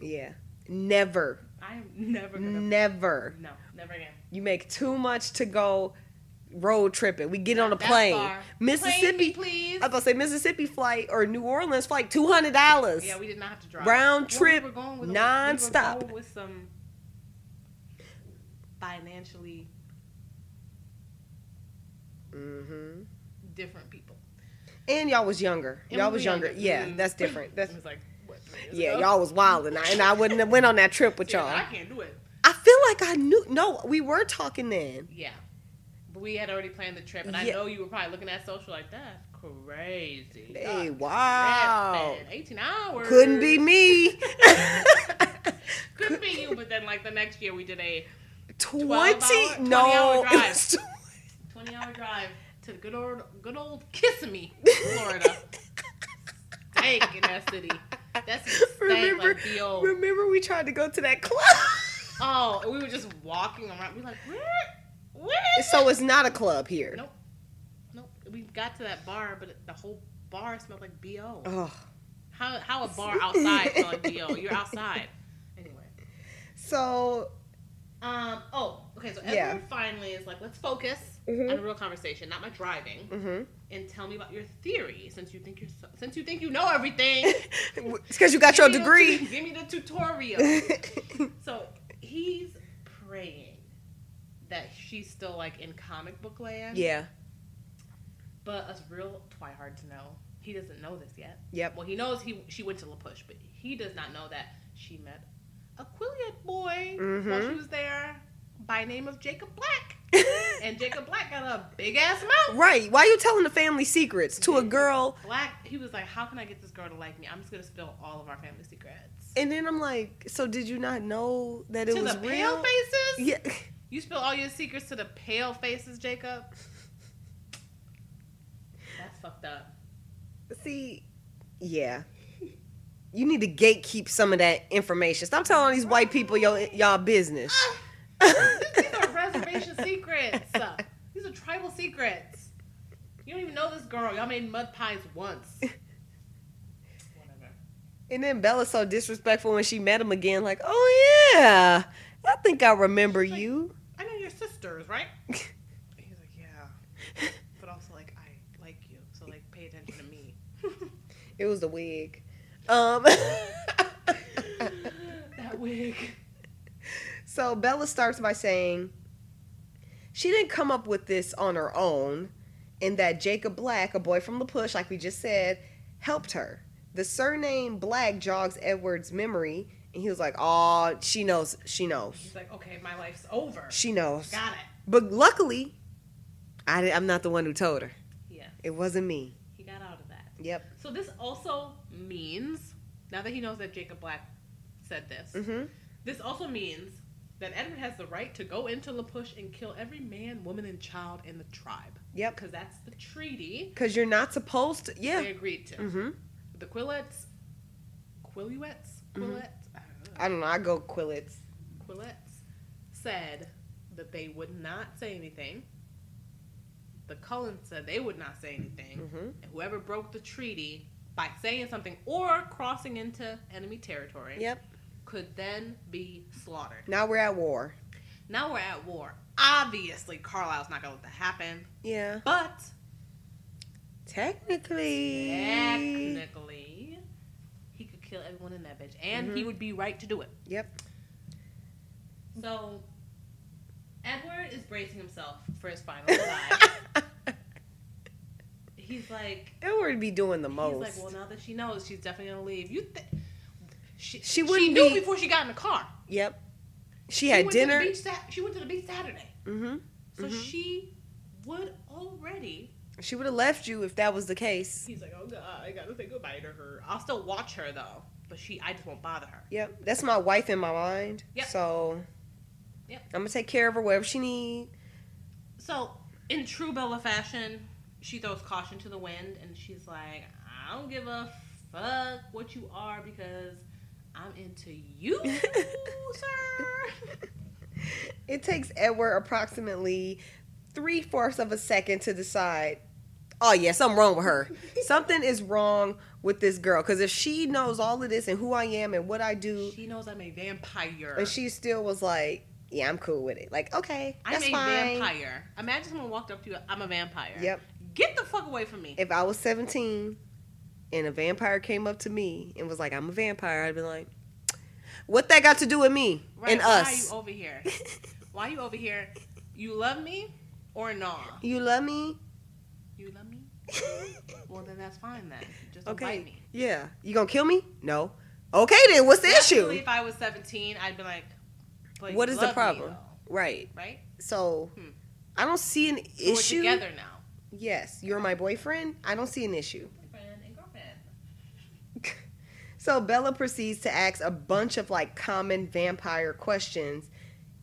Yeah. Never, I'm never gonna. never. No, never again. You make too much to go road tripping. We get on a plane. far. Mississippi. Plane me, I please. was gonna say Mississippi flight or New Orleans flight, two hundred dollars. Yeah, we did not have to drive. Round Well, trip, we were going with We nonstop. were going with some financially hmm different people. And y'all was younger. And y'all was younger. younger. Yeah, that's different. That's like what, yeah, ago? y'all was wild, and I, and I wouldn't have went on that trip with Yeah, y'all. I can't do it. I feel like I knew. No, we were talking then. Yeah, but we had already planned the trip, and I know you were probably looking at social like that's crazy. Hey, God, wow. tripping. eighteen hours Couldn't be me. [laughs] [laughs] Couldn't be you. But then, like the next year, we did a Twenty? 12 hour- no. 20 hour drive. was tw- twenty-hour drive to the good old, good old Kissimmee, Florida. [laughs] Stank in that city. That's remember, like remember we tried to go to that club. [laughs] Oh, and we were just walking around. We like where, where? Is so it's not a club here. Nope. Nope. We got to that bar, but the whole bar smelled like bo. Oh. How how a bar outside [laughs] smell like bo? You're outside. Anyway. So Um. Oh. Okay. So Edward Yeah. finally is like, let's focus Mhm. on a real conversation, not my driving, hmm and tell me about your theory. Since you think you're so, since you think you know everything. [laughs] it's because you got your give the degree. tu- give me the tutorial. [laughs] so he's praying that she's still like in comic book land. Yeah. But us real twihard to know. He doesn't know this yet. Yep. Well, he knows he she went to La Push, but he does not know that she met a Quileute boy while she was there by name of Jacob Black. [laughs] and Jacob Black got a big ass mouth. right. Why are you telling the family secrets to a girl? Black, he was like, "How can I get this girl to like me? I'm just gonna spill all of our family secrets." And then I'm like, so did you not know that it to was the real? pale faces. Yeah. You spill all your secrets to the pale faces, Jacob. That's fucked up. See, yeah. You need to gatekeep some of that information. Stop telling all these white people your y'all business. Ah. These are secrets. These are tribal secrets. You don't even know this girl. Y'all made mud pies once. Whatever. [laughs] And then Bella's so disrespectful when she met him again, like, oh yeah, I think I remember Like- you. I know your sisters, right? [laughs] He's like, yeah. But also, like, I like you. So, like, pay attention to me. It was the wig. Um [laughs] that wig. So Bella starts by saying she didn't come up with this on her own, and that Jacob Black, a boy from the push, like we just said, helped her. The surname Black jogs Edward's memory, and he was like, "Oh, she knows. She knows. He's like, okay, my life's over. She knows." Got it. But luckily, I, i'm not the one who told her. Yeah, It wasn't me. he got out of that. Yep. So this also means, now that he knows that Jacob Black said this, Mm-hmm. this also means that Edward has the right to go into La Push and kill every man, woman, and child in the tribe. Yep. Because that's the treaty Because you're not supposed to. Yeah. they agreed to. Mm-hmm. The Quillets, Quilluets. Quillets, I don't know. I go Quillets. Quillets said that they would not say anything. The Cullens said they would not say anything. Mm-hmm. And whoever broke the treaty by saying something or crossing into enemy territory Yep. Could then be slaughtered. Now we're at war. Now we're at war. Obviously, Carlisle's not going to let that happen. Yeah. But Technically. technically, he could kill everyone in that bitch. And he Mhm. would be right to do it. Yep. So, Edward is bracing himself for his final [laughs] goodbye. He's like, Edward be doing the most. he's like, well, now that she knows, she's definitely gonna leave. You, th- she, She she wouldn't knew be- before she got in the car. Yep. She She had dinner. Beach she went to the beach Saturday, mm-hmm. so Mhm. she would already. She would have left you if that was the case. He's like, oh god, I gotta say goodbye to her. I'll still watch her though, but she, I just won't bother her. Yep. That's my wife in my mind. Yep. So. Yep. I'm gonna take care of her wherever she need. So, in true Bella fashion, she throws caution to the wind and she's like, I don't give a fuck what you are because I'm into you, [laughs] sir. It takes Edward approximately three fourths of a second to decide. Oh yeah, something wrong with her. [laughs] something is wrong with this girl. Because if she knows all of this and who I am and what I do, She knows I'm a vampire. and she still was like, "Yeah, I'm cool with it." Like, okay, I'm a fine. vampire. Imagine someone walked up to you, I'm a vampire. Yep. Get the fuck away from me. If I was 17 and a vampire came up to me and was like, "I'm a vampire," I'd be like, "What that got to do with me right, and why us?" are you over here? [laughs] Why are you over here? You love me or nah? you love me? You love me? [laughs] Well, then that's fine then. Just Okay. invite me. Yeah. You gonna kill me? No. Okay then. What's the Definitely, issue? If I was 17, I'd be like, but What is the me, problem? though, Right. right? So Hmm. I don't see an So we're issue. together now. Yes, you're my boyfriend. I don't see an issue. Boyfriend and girlfriend. So Bella proceeds to ask a bunch of like common vampire questions.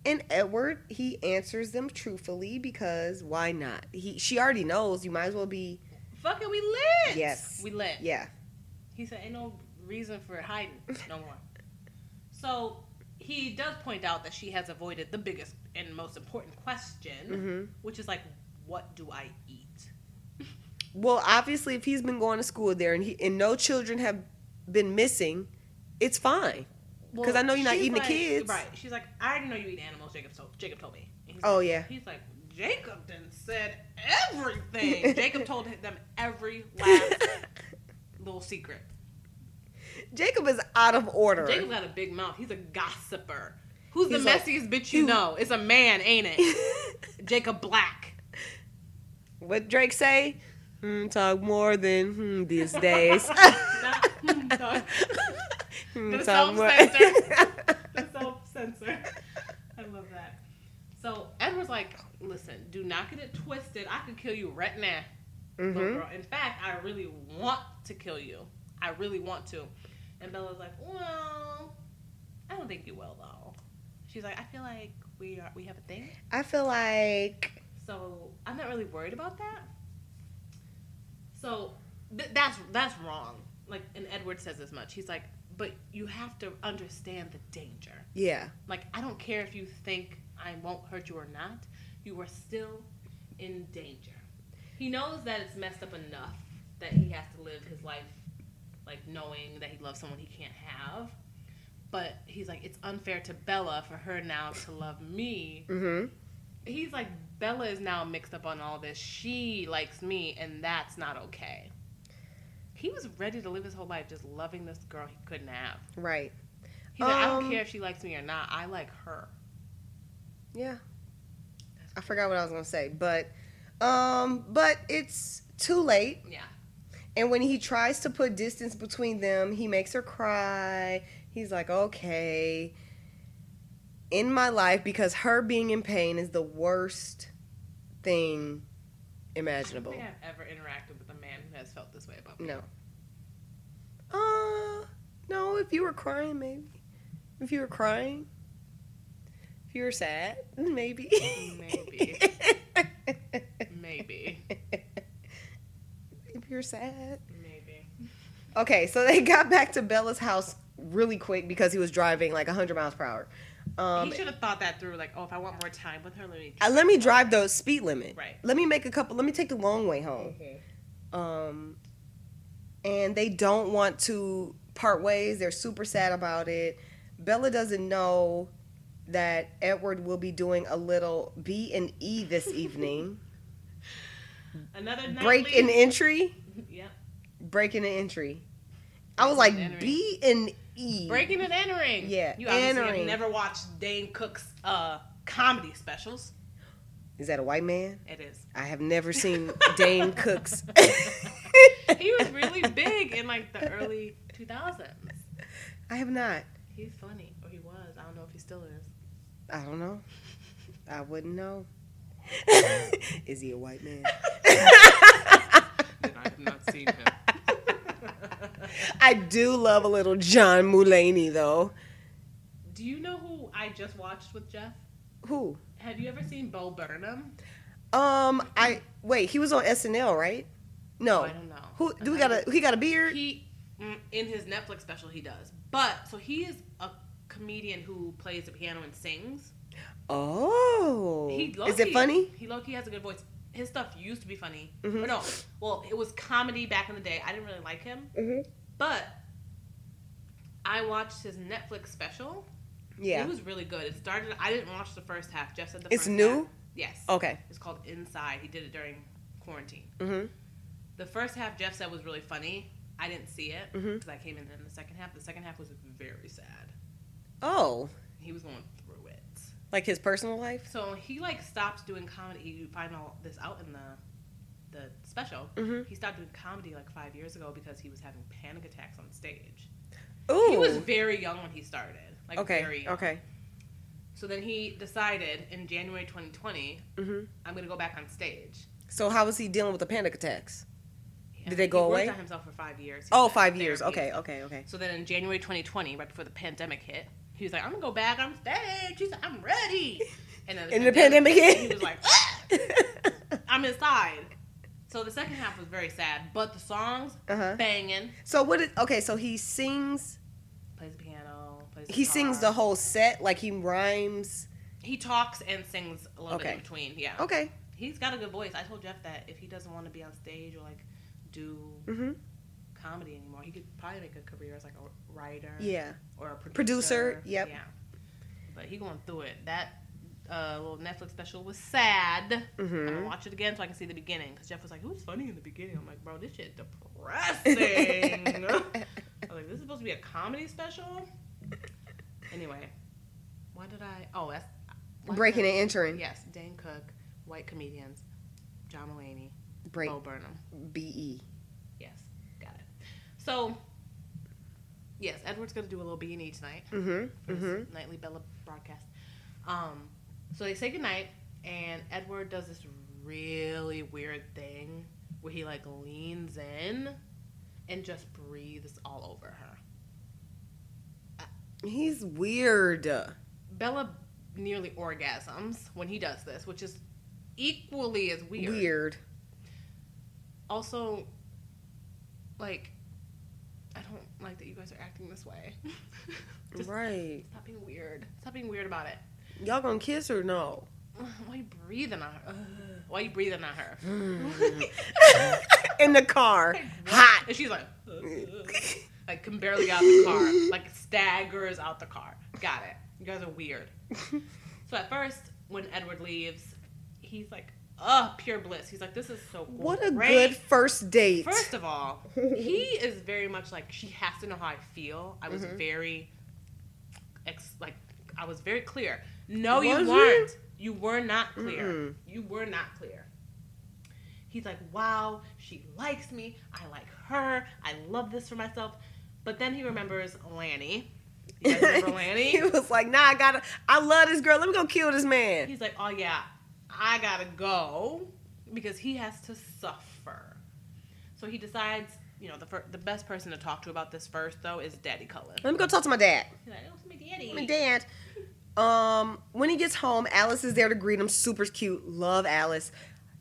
And Edward, he answers them truthfully because why not? He she already knows you might as well be Fuck it, we lit. Yes. We lit. yeah. He said, ain't no reason for hiding no more. So he does point out that she has avoided the biggest and most important question, hmm which is like, what do I eat? [laughs] Well, obviously if he's been going to school there and he and no children have been missing, it's fine. 'Cause I know you're not eating the kids. Right. She's like, I didn't know you eat animals. Jacob told, Jacob told me. He's Oh, like- yeah. He's like, Jacob then said everything. Jacob told them every last [laughs] little secret. Jacob is out of order. Jacob's got a big mouth. He's a gossiper. Who's the like, messiest bitch you "You- know? It's a man, ain't it? [laughs] Jacob Black. what Drake say? Hmm, talk more than hmm, these [laughs] days. Hmm, dog. The self-censor. The self censor. I love that. So Edward's like, listen, do not get it twisted. I could kill you right now. Mhm. girl. In fact, I really want to kill you. I really want to. And Bella's like, well, I don't think you will though. She's like, I feel like we are we have a thing. I feel like So I'm not really worried about that. So th- that's that's wrong. Like, and Edward says as much. He's like, but you have to understand the danger. yeah, Like, I don't care if you think I won't hurt you or not. You are still in danger. He knows that it's messed up enough that he has to live his life like knowing that he loves someone he can't have. But he's like, it's unfair to Bella for her now to love me mhm, he's like Bella is now mixed up on all this. She likes me, and that's not okay. He was ready to live his whole life just loving this girl he couldn't have. right. He's like, I don't Um, care if she likes me or not. I like her. Yeah. I forgot what I was gonna say, but um, but it's too late. Yeah. And when he tries to put distance between them, he makes her cry. He's like, okay. In my life, because her being in pain is the worst thing I imaginable. think I've ever interacted with a man who has felt this way about me. No. Uh, no, if you were crying, maybe. If you were crying. If you were sad, maybe. Maybe. [laughs] Maybe. if you're sad. Maybe. Okay, so they got back to Bella's house really quick because he was driving like 100 miles per hour. Um, he should have thought that through. Like, oh, if I want more time with her, let me. uh, let me drive the speed limit. Right. Let me make a couple. Let me take the long way home. Um, and they don't want to part ways. They're super sad about it. Bella doesn't know that Edward will be doing a little B and E this [laughs] evening. Another Break an entry. [laughs] Yep. Breaking an entry. I was like. B and E. Breaking and entering. Yeah, You obviously entering. have never watched Dane Cook's uh, comedy specials. Is that a white man? It is. I have never seen [laughs] Dane Cooks. [laughs] He was really big in like the early 2000s. I have not. He's funny, or he was. I don't know if he still is. I don't know. I wouldn't know. [laughs] Is he a white man? And I have not seen him. I do love a little John Mulaney though. Do you know who I just watched with Jeff? Who? Have you ever seen Bo Burnham? Um, I wait. He was on SNL, right? No. Oh, I don't know. Who? Do we got a? He got a beard? He mm, in his Netflix special he does, but so he is a comedian who plays the piano and sings. Oh. He Is it funny? He low key has a good voice. His stuff used to be funny. Mhm. Or no, well, it was comedy back in the day. I didn't really like him, hmm but I watched his Netflix special. Yeah. It was really good. It started. I didn't watch the first half. Jeff said the It's first new? half- Yes. Okay. It's called Inside. He did it during quarantine. Mhm. The first half Jeff said was really funny. I didn't see it because I came in in the second half. The second half was very sad. Oh, He was going through it. like his personal life? So he like stopped doing comedy. You find all this out in the the special. Mhm. He stopped doing comedy like five years ago because he was having panic attacks on stage. Ooh. He was very young when he started. Like okay. very young. Okay. So then he decided in January 2020, hmm I'm gonna go back on stage. So how was he dealing with the panic attacks? Yeah, Did they go he worked away? on himself for five years. He Oh, five years. Okay. Okay. Okay. So then in January 2020, right before the pandemic hit, he was like, "I'm gonna go back on stage." He's like, "I'm ready." And then And the pandemic hit. He was like, "Ah!" [laughs] "I'm inside." So the second half was very sad, but the songs uh-huh. banging. So what? Is, okay. So he sings. Plays the piano. Plays. He guitar. sings the whole set. Like he rhymes. He talks and sings a little bit in between. Yeah. Okay. He's got a good voice. I told Jeff that if he doesn't want to be on stage or like do hmm comedy anymore, he could probably make a career as like a writer. Yeah. or a producer. Producer, yep. Yeah. But he going through it. That uh, little Netflix special was sad. I'm hmm gonna watch it again so I can see the beginning. Because Jeff was like, "It was funny in the beginning." I'm like, "Bro, this shit depressing." [laughs] I was like, "This is supposed to be a comedy special." Anyway, Why did I? Oh, that's Breaking and entering. Yes, Dane Cook, white comedians, John Mulaney, Break Bo Burnham. B E. Yes, got it. So, yes, Edward's gonna do a little B and E tonight Mm-hmm. for Mm-hmm. nightly Bella broadcast. Um, so they say goodnight, and Edward does this really weird thing where he like leans in and just breathes all over her. He's weird. Bella nearly orgasms when he does this, which is equally as weird. Weird. Also, like, I don't like that you guys are acting this way. [laughs] Just right. stop being weird. Stop being weird about it. Y'all gonna kiss or no? [sighs] Why are you breathing on her? Ugh. [sighs] Why are you breathing on her? Hmm. [laughs] In the car. Hot. And she's like, "Ugh." [laughs] like can barely get out the car, like staggers out the car. Got it. You guys are weird. So at first, when Edward leaves, he's like, "Oh, pure bliss." He's like, "This is so cool. What a great." good first date. First of all, he [laughs] is very much like she has to know how I feel. I was Mm-hmm. very, ex- like, I was very clear. No, you Was you? weren't. You were not clear. Mm-mm. You were not clear. He's like, wow, she likes me. I like her. I love this for myself. But then he remembers Lonnie. [laughs] You guys remember he was like, nah, I gotta I love this girl. Let me go kill this man. He's like, oh yeah, I gotta go because he has to suffer. So he decides, you know, the fir- the best person to talk to about this first though is Daddy Cullen. Let me go talk to my dad. He's like, oh, it's my daddy. My dad. Um, when he gets home, Alice is there to greet him. Super cute. Love Alice.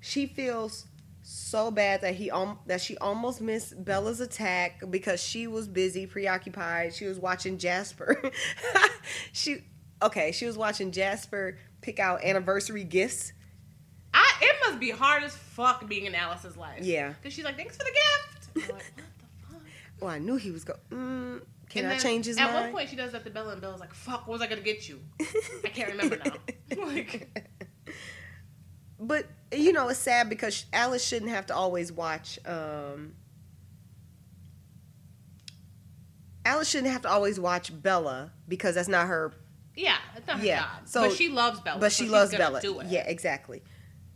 She feels so bad that he um that she almost missed Bella's attack because she was busy, preoccupied. She was watching Jasper. [laughs] she okay, she was watching Jasper pick out anniversary gifts. I, it must be hard as fuck being in Alice's life. Yeah. Because she's like, thanks for the gift. I'm like, [laughs] what the fuck? Oh, I knew he was going. Mm, can And I change his At mind? At one point, she does that to Bella, and Bella's like, fuck, what was I gonna get you? I can't remember now. [laughs] like, but you know it's sad because alice shouldn't have to always watch um alice shouldn't have to always watch bella because that's not her yeah, it's not her Yeah, job. so- but she loves Bella. but so she loves bella Do it. yeah exactly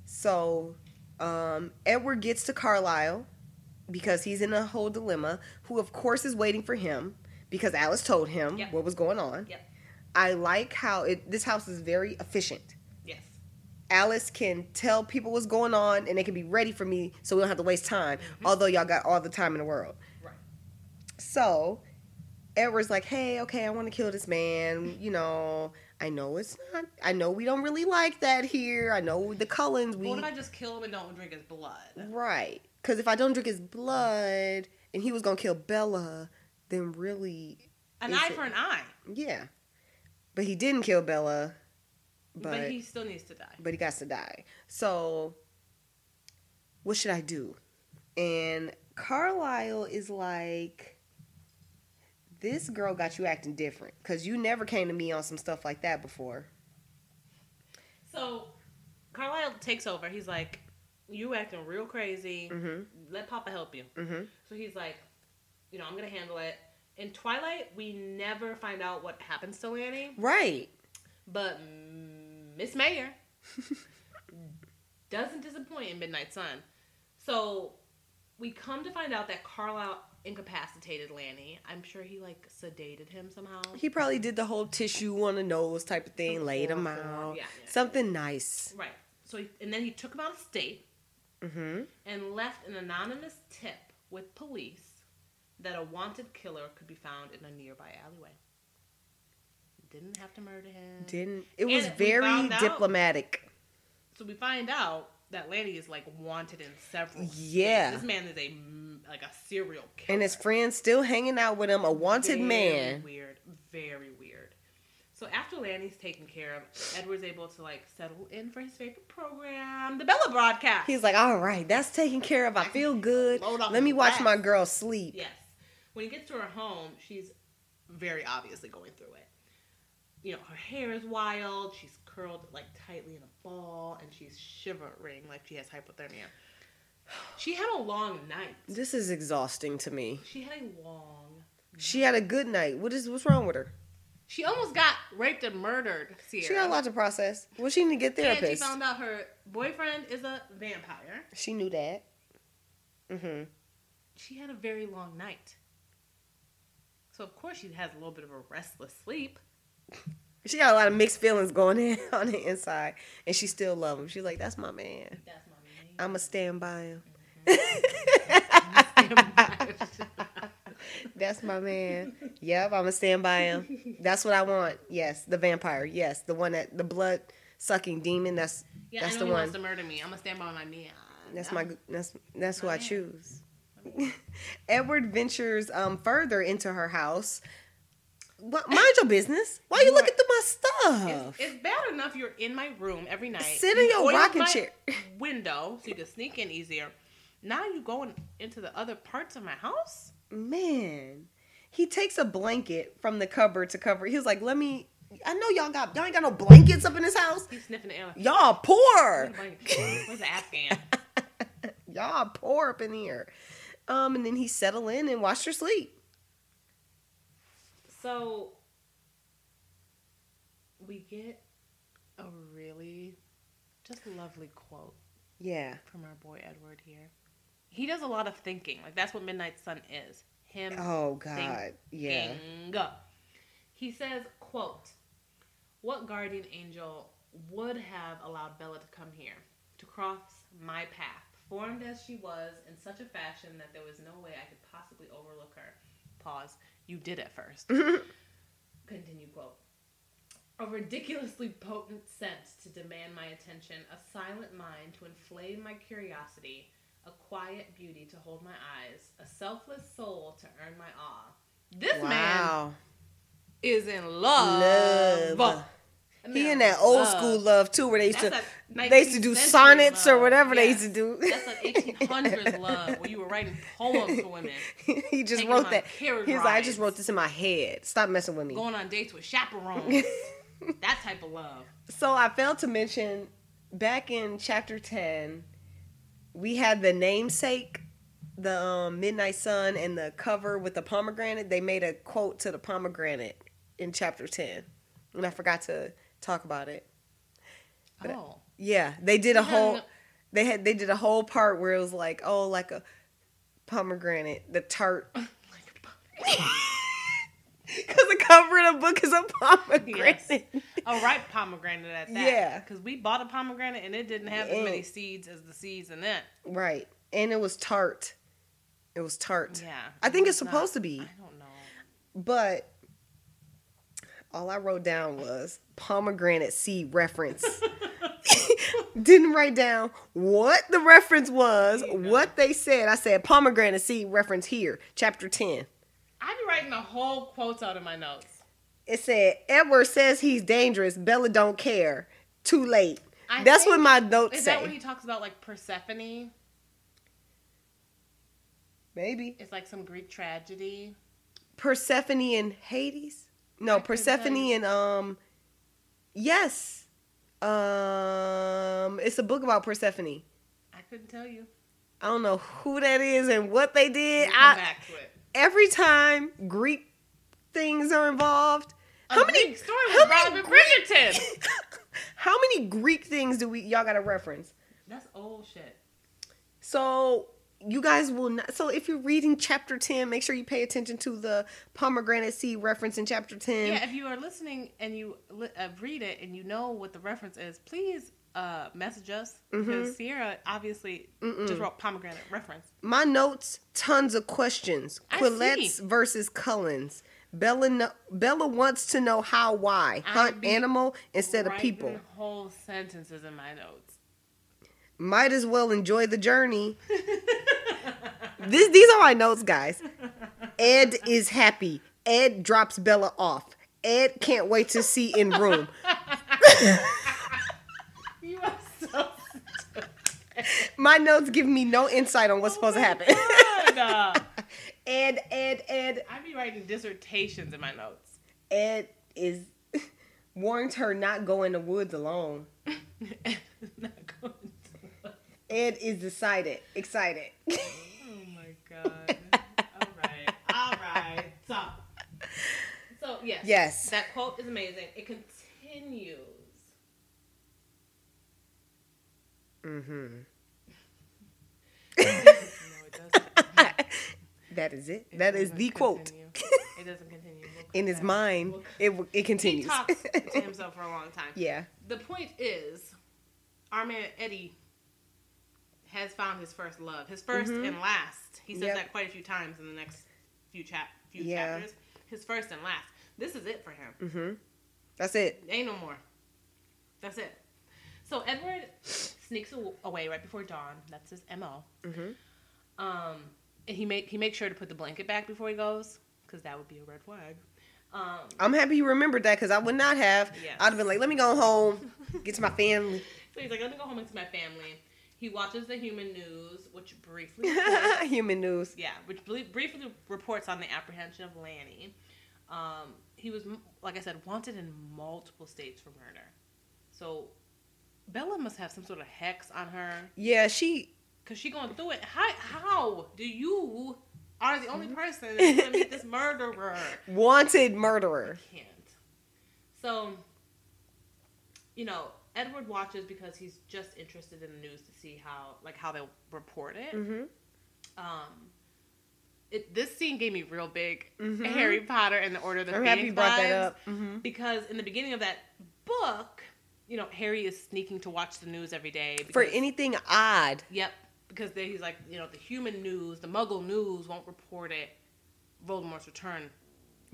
so um edward gets to carlisle because he's in a whole dilemma who of course is waiting for him because alice told him Yep. what was going on Yep. i like how it this house is very efficient. Alice can tell people what's going on and they can be ready for me so we don't have to waste time, Mm-hmm. although y'all got all the time in the world. Right. So Edward's like, hey, okay, I want to kill this man. You know, I know it's not, I know we don't really like that here. I know the Cullens, we. what if I just kill him and don't drink his blood? Right. Because if I don't drink his blood and he was going to kill Bella, then really, An eye it- for an eye. yeah. But he didn't kill Bella, But, but he still needs to die. but he got to die. So, what should I do? And Carlisle is like, this girl got you acting different because you never came to me on some stuff like that before. So Carlisle takes over. He's like, "You acting real crazy. Mm-hmm. Let Papa help you." Mm-hmm. So he's like, "You know, I'm gonna handle it." In Twilight, we never find out what happens to Lonnie, Right. but Miss Meyer [laughs] doesn't disappoint in Midnight Sun. So we come to find out that Carlisle incapacitated Lonnie. I'm sure he like sedated him somehow. He probably did the whole tissue on the nose type of thing, Some laid him out. yeah, yeah. Something nice. Right. So he, and then he took him out of state. Mm-hmm. and left an anonymous tip with police that a wanted killer could be found in a nearby alleyway. Didn't have to murder him. Didn't it was we very found out- diplomatic. So we find out that Lonnie is like wanted in several. states. Yeah. This man is a like a serial killer. And his friends still hanging out with him, a wanted Very man. Weird. Very weird. So after Lonnie's taken care of, Edward's able to like settle in for his favorite program, the Bella broadcast. He's like, all right, that's taken care of. I [laughs] feel good. Let me watch rest." my girl sleep. Yes. When he gets to her home, she's very obviously going through it. You know, her hair is wild. She's curled like tightly in a ball, and she's shivering like she has hypothermia. She had a long night. This is exhausting to me. She had a long. She had a good night. What is what's wrong with her? She almost got raped and murdered. Sierra. She got a lot to process. Well, she need to get And she found out her boyfriend is a vampire. She knew that. Mm-hmm. She had a very long night. So of course she has a little bit of a restless sleep. She got a lot of mixed feelings going in [laughs] on the inside, and she still love him. She's like, "That's my man. That's my name. I'ma stand by him. [laughs] That's my man. Yep, I'ma stand by him. That's what I want. Yes, the vampire. Yes, the one that the blood sucking demon. That's yeah, that's I know the he one. wants to murder me. I'm gonna stand by my man. That's my that's that's who My I man. choose. [laughs] Edward ventures um further into her house. What mind your business? Why you You looking through my stuff? It's, it's bad enough you're in my room every night. Sit in your rocking chair. [laughs] window so you can sneak in easier. Now you going into the other parts of my house? Man, he takes a blanket from the cupboard to cover. He was like, "Let me." I know y'all got y'all ain't got no blankets up in this house. He's sniffing the air. Y'all poor. Where's the blanket? Where's the Afghan? [laughs] [laughs] y'all poor up in here. Um, and then he settle in and watched her sleep. So we get a really just lovely quote Yeah. from our boy Edward here. He does a lot of thinking. Like that's what Midnight Sun is. Him Oh God. Yeah. thinking. He says, quote, What guardian angel would have allowed Bella to come here, to cross my path, formed as she was in such a fashion that there was no way I could possibly overlook her? Pause. You did at first. [laughs] Continue quote. A ridiculously potent sense to demand my attention, a silent mind to inflame my curiosity, a quiet beauty to hold my eyes, a selfless soul to earn my awe. This man is in love. Love. That He in that old love. school love too, where they used That's to they used to do 19th century sonnets or love. whatever they used to do. That's an [laughs] 1800s love where you were writing poems for women, [laughs] he just wrote that. He's like, I just wrote this in my head. Stop messing with me. going on dates with chaperones. [laughs] that type of love. So I failed to mention back in chapter 10, we had the namesake, the um, Midnight Sun, and the cover with the pomegranate. They made a quote to the pomegranate in chapter 10. And I forgot to talk about it. But- uh, Oh, Yeah, they did a whole they had they did a whole part where it was like, oh, like a pomegranate, the tart. [laughs] Because [laughs] the cover of the book is a pomegranate. Oh, a ripe pomegranate at that. Yeah. because we bought a pomegranate and it didn't have as many seeds as the seeds in that. Right. And it was tart. It was tart. Yeah, I think it it's supposed not- to be. I don't know. But all I wrote down was pomegranate seed reference. [laughs] Didn't write down what the reference was, what they said. I said pomegranate seed reference here, chapter 10. I be writing the whole quotes out of my notes. It said Edward says he's dangerous. Bella don't care. Too late. I That's what my notes Is say. that when he talks about like Persephone? Maybe It's like some Greek tragedy. Persephone and Hades. No, Persephone and um, yes, um, it's a book about Persephone. I couldn't tell you. I don't know who that is and what they did. We'll come I, back to it. every time Greek things are involved, A how many story how many Bridgerton. [laughs] how many Greek things do we y'all got to reference? That's old shit. So you guys will not. So if you're reading chapter ten, make sure you pay attention to the pomegranate seed reference in chapter ten. Yeah, if you are listening and you uh, read it and you know what the reference is, please uh, message us Mm-hmm. because Sierra obviously just wrote pomegranate reference. My notes, tons of questions. Quillettes versus Cullens. Bella no, Bella wants to know how why hunt animal instead of people. Whole sentences in my notes. Might as well enjoy the journey. [laughs] this, these are my notes, guys. Ed is happy. Ed drops Bella off. Ed can't wait to see in room. [laughs] You are so My notes give me no insight on what's supposed to oh happen. God. [laughs] Ed, Ed, Ed, I be writing dissertations in my notes. Ed is warns her not go in the woods alone. Not going to- Ed is decided, excited. [laughs] oh my god. All right. All right. So, so yes. Yes. That quote is amazing. It continues. Mm-hmm. no, it doesn't. that is it. It That is the quote. [laughs] It doesn't continue. We'll In his that. mind, We'll- it it he continues. talks to [laughs] himself for a long time. yeah. The point is, our man Eddie has found his first love, his 1st Mhm. and last. He says Yep. that quite a few times in the next few chap few Yeah. chapters. His first and last. This is it for him. Mm-hmm. That's it. Ain't no more. That's it. So Edward sneaks away right before dawn. That's his mo. Mm-hmm. Um, and he make he makes sure to put the blanket back before he goes, because that would be a red flag. Um, I'm happy you remembered that because I would not have. Yes. I'd have been like, let me go home, get to my [laughs] family. so he's like, let me go home and to my family. He watches the human news, which briefly, [laughs] Human news. yeah, which briefly reports on the apprehension of Lonnie. Um, he was, like I said, wanted in multiple states for murder. So Bella must have some sort of hex on her. Yeah, she. Cause she going through it. How how do you are the only person that's gonna meet this [laughs] murderer? Wanted murderer. Can't. So, you know, Edward watches because he's just interested in the news to see how like how they'll report it. Mm-hmm. Um, it this scene gave me real big Mhm. Harry Potter and the Order of the I'm Phoenix that vibes, up. Mm-hmm. because in the beginning of that book, you know, Harry is sneaking to watch the news every day For anything odd. Yep, because they, he's like, you know, the human news, the Muggle news won't report it. Voldemort's return.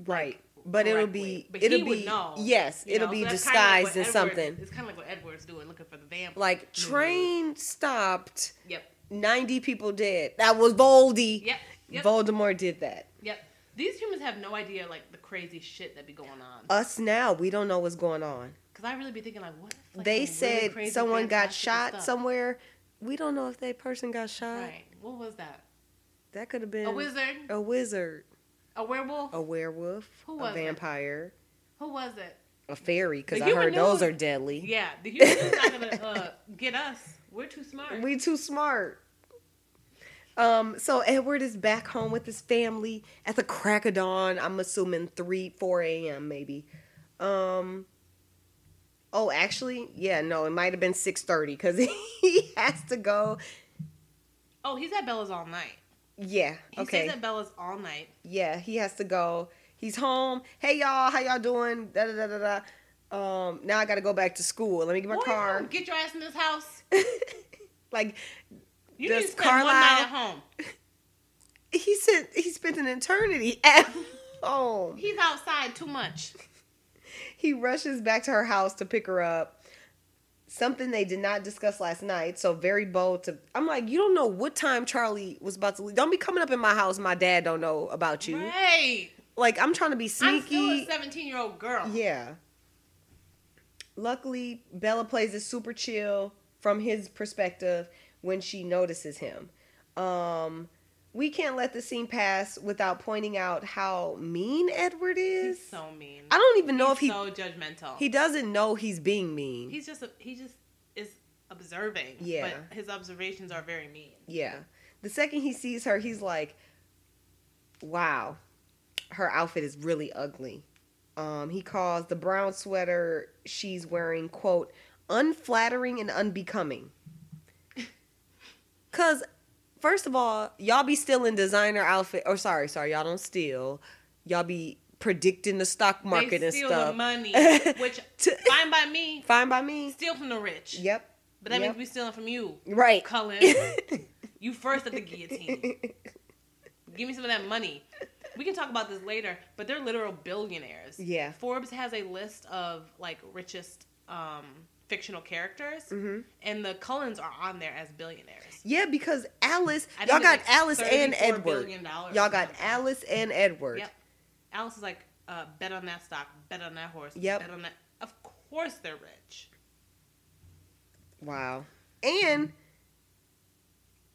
Right. But it'll be. But it'll be. know, Yes, it'll know? be So that's kinda like disguised Edward- something. It's kind of like what Edward's doing, looking for the vampire. Like train stopped. Yep, 90 people dead. That was Voldy. yep, yep, Voldemort did that. yep. These humans have no idea like the crazy shit that be going on. Us now, we don't know what's going on. Because I really be thinking like, what if like, they some really said someone got shot stuff- somewhere. We don't know if that person got shot. Right. What was that? That could have been A wizard? a wizard, A werewolf? a werewolf, Who a was it? vampire, Who was it? a fairy. Because I heard those are deadly. Yeah, the humans not gonna uh, [laughs] get us. We're too smart. We too smart. Um, so Edward is back home with his family at the crack of dawn. I'm assuming three, four a.m. maybe. Um. Oh, actually, yeah, no, it might have been six thirty because [laughs] he has to go. oh, he's at Bella's all night. Yeah. He okay. stays at Bella's all night. Yeah, he has to go. He's home. Hey y'all, how y'all doing? Da da da da da. Um, now I got to go back to school. Let me get my Boy, car. Get your ass in this house. [laughs] like You Does need to spend one night at home. [laughs] he said, he spent an eternity at [laughs] home. He's outside too much. He rushes back to her house to pick her up. Something they did not discuss last night. So very bold to. I'm like, you don't know what time Charlie was about to leave. Don't be coming up in my house. My dad don't know about you. Right. Like I'm trying to be sneaky. I'm still a 17 year old girl. Yeah. Luckily, Bella plays it super chill from his perspective when she notices him. Um, we can't let the scene pass without pointing out how mean Edward is. He's so mean. I don't even know He's if he so judgmental. he doesn't know he's being mean. he's just a, he just is observing. Yeah. But his observations are very mean. yeah. The second he sees her, he's like, "Wow, her outfit is really ugly." Um, he calls the brown sweater she's wearing quote unflattering and unbecoming. [laughs] Cause first of all, y'all be stealing designer outfit. Or sorry, sorry, y'all don't steal. Y'all be predicting the stock market and steal stuff. the money, [laughs] which To- fine by me. Fine by me. Steal from the rich. Yep. But that Yep. means we stealing from you, Right. Cullen. [laughs] you first at the guillotine. Give me some of that money. We can talk about this later, but they're literal billionaires. Yeah. Forbes has a list of like richest um, fictional characters, Mhm. and the Cullens are on there as billionaires. Yeah, because Alice, y'all got like Alice and Edward. Y'all got. Alice and Edward. Yep. Alice is like, uh, bet on that stock, bet on that horse, Yep. bet on that. Of course they're rich. Wow. And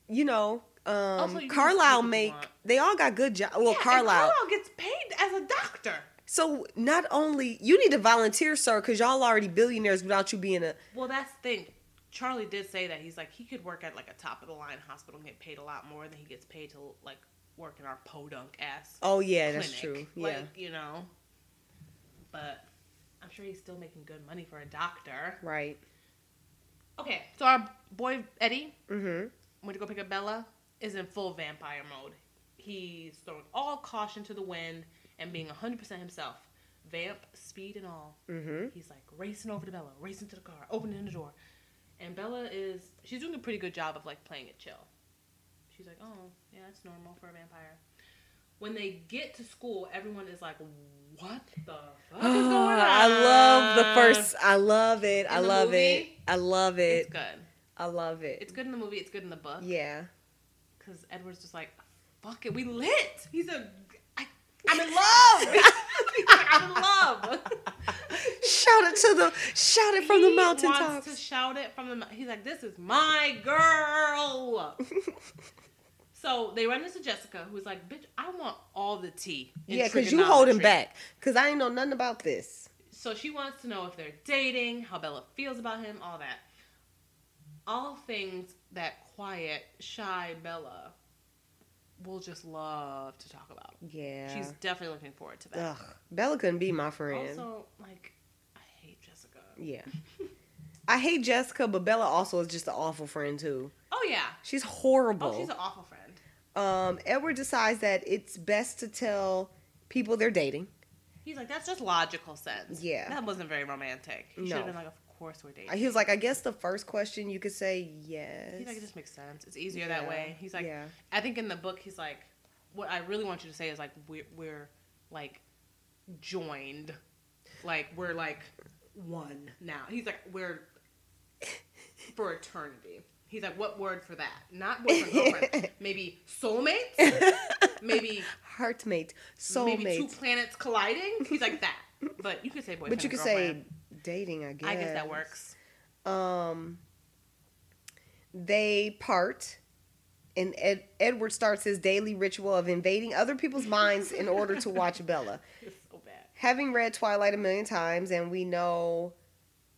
you know, um Also, you Carlisle just take what you make they all got good jobs. Well, Yeah, Carlisle. Carlisle gets paid as a doctor. So not only you need to volunteer, sir, because y'all already billionaires without you being a Well, that's the thing. Charlie did say that he's like he could work at like a top of the line hospital and get paid a lot more than he gets paid to like work in our podunk ass. Oh yeah, that's true. Yeah. Like you know. but I'm sure he's still making good money for a doctor. Right. Okay, so our boy Eddie Mm-hmm. went to go pick up Bella is in full vampire mode. He's throwing all caution to the wind and being 100% himself. Vamp, speed, and all. Mm-hmm. He's like racing over to Bella, racing to the car, opening the door. And Bella is, she's doing a pretty good job of like playing it chill. She's like, oh, yeah, that's normal for a vampire. When they get to school, everyone is like, what the fuck is [gasps] going on? I love the first. I love it. I In the love movie, it. I love it. It's good. I love it. It's good in the movie, it's good in the book. yeah. Because Edward's just like, fuck it, we lit. He's a, I, I'm in love. [laughs] He's like, I'm in love. Shout it to the shout it from the He wants mountaintops. to shout it from the. He's like, "This is my girl." so they run into Jessica, who's like, "Bitch, I want all the tea." yeah, because you holding back. Because I ain't know nothing about this. So she wants to know if they're dating, how Bella feels about him, all that. All things that quiet, shy Bella will just love to talk about. Yeah. She's definitely looking forward to that. Ugh. Bella couldn't be my friend. Also, like, I hate Jessica. yeah. I hate Jessica, but Bella also is just an awful friend too. Oh yeah. She's horrible. Oh, she's an awful friend. um, Edward decides that it's best to tell people they're dating. He's like, that's just logical sense. Yeah. That wasn't very romantic. He should No. have been like, of course we're dating. He was like, I guess the first question you could say yes. He's like, it just makes sense. It's easier that way. He's like, yeah. I think in the book, he's like, what I really want you to say is like, we're, we're like joined. Like, we're like one now. He's like, we're [laughs] for eternity. He's like, what word for that? Not boyfriend, girlfriend. [laughs] Maybe soulmates? [laughs] Maybe Heartmate, Soulmate. maybe two planets colliding? He's like that. But you could say boyfriend But you could girlfriend. say dating, I guess. I guess that works. Um, they part, and Ed, Edward starts his daily ritual of invading other people's minds in order to watch [laughs] Bella. It's so bad. Having read Twilight a million times, and we know,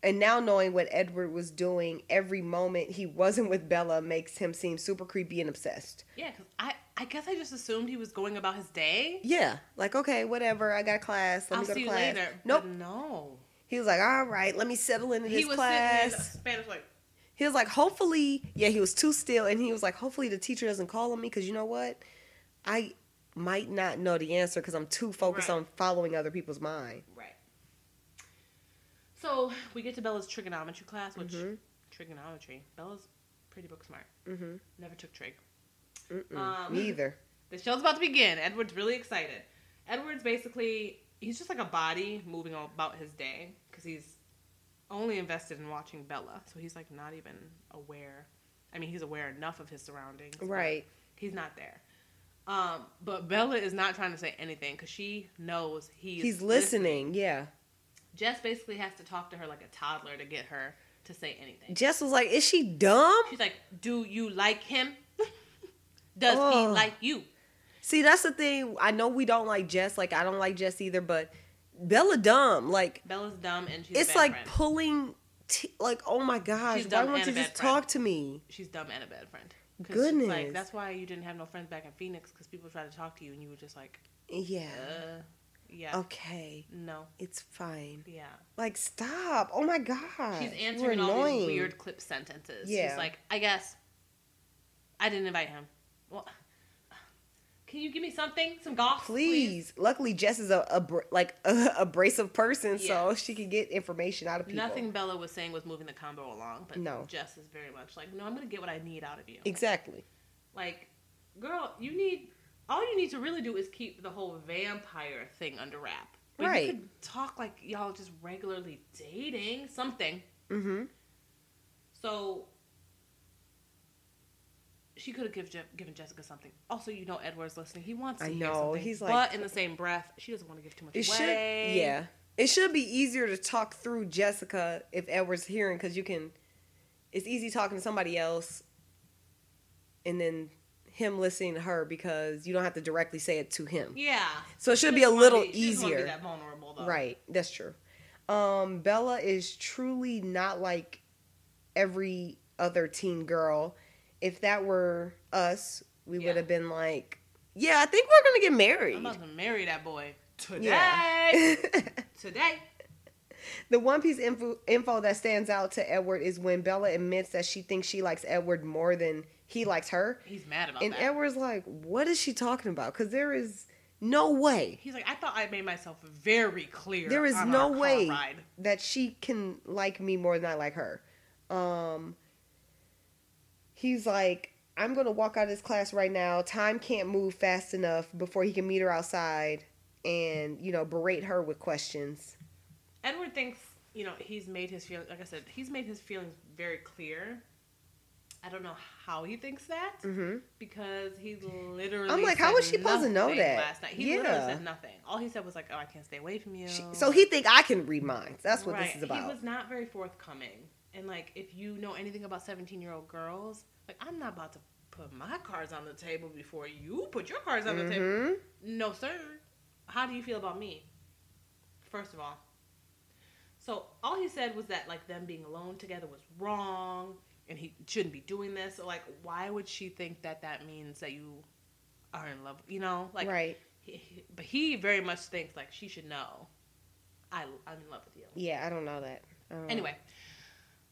and now knowing what Edward was doing every moment he wasn't with Bella makes him seem super creepy and obsessed. Yeah, because I, I guess I just assumed he was going about his day. Yeah, like okay, whatever. I got class. Let I'll me go see to you class. later. Nope. But no. He was like, all right, let me settle into He this was class. Spanish like, He was like, hopefully, yeah, he was too still, and he was like, hopefully the teacher doesn't call on me because you know what, I might not know the answer because I'm too focused Right. on following other people's mind. right. So we get to Bella's trigonometry class, which Mhm. trigonometry. Bella's pretty book smart. Mm-hmm. Never took trig. Um, Neither. The show's about to begin. Edward's really excited. Edward's basically he's just like a body moving about his day because he's only invested in watching Bella, so he's like not even aware. I mean, he's aware enough of his surroundings, Right. He's not there. Um, but Bella is not trying to say anything because she knows he's He's listening. Yeah. Jess basically has to talk to her like a toddler to get her to say anything. Jess was like, "Is she dumb?" She's like, "Do you like him? [laughs] Does he like you?" See, that's the thing. I know we don't like Jess. Like I don't like Jess either, but Bella dumb. Like Bella's dumb and she's a it's like friend. pulling. T- like oh my gosh, why won't you just friend. talk to me? she's dumb and a bad friend. Goodness. like that's why you didn't have no friends back in Phoenix because people tried to talk to you and you were just like, Yeah. uh, yeah, Okay, no, it's fine. yeah. Like stop! Oh my god, She's answering all these weird clip sentences. Yeah. She's like, I guess I didn't invite him. Well, can you give me something, some golf, Please. Luckily, Jess is a, a like [laughs] a abrasive person, so she can get information out of people. Nothing Bella was saying was moving the combo along, but No. Jess is very much like, no, I'm gonna get what I need out of you. Exactly. Like, girl, you need all you need to really do is keep the whole vampire thing under wrap. But Right. You could talk like y'all just regularly dating something. Mm-hmm. So she could have give, Je- given Jessica something. Also, you know Edward's listening. He wants to I know, he's like- but in the same breath, she doesn't want to give too much It away. should, yeah. It should be easier to talk through Jessica if Edward's hearing because you can. It's easy talking to somebody else, and then him listening to her because you don't have to directly say it to him. Yeah. So it should be a little be- easier. that vulnerable though. Right, that's true. Um, Bella is truly not like every other teen girl. If that were us, we Yeah. would have been like, "Yeah, I think we're gonna get married." I'm about to marry that boy. today. [laughs] today. The One Piece info, info that stands out to Edward is when Bella admits that she thinks she likes Edward more than he likes her. He's mad about And that. Edward's like, what is she talking about? Because there is no way He's like, I thought I made myself very clear. There is no way Ride. that she can like me more than I like her. Um, he's like, I'm gonna walk out of this class right now. Time can't move fast enough before he can meet her outside and you know berate her with questions. Edward thinks, you know, he's made his feelings. Like I said, he's made his feelings very clear. I don't know how he thinks that hmm because he literally. I'm like, how was she supposed to know that? Last night, he literally said nothing. All he said was like, "Oh, I can't stay away from you." She, so he think I can read minds. That's what Right. this is about. He was not very forthcoming. And like, if you know anything about seventeen-year-old girls, like, I'm not about to put my cards on the table before you put your cards on the table. Mhm. No, sir. How do you feel about me? First of all. So all he said was that like them being alone together was wrong and he shouldn't be doing this. So, like, why would she think that that means that you are in love? You know, like, right. he, he- but he very much thinks like she should know. I I'm in love with you. Yeah, I don't know that. Don't know. Anyway,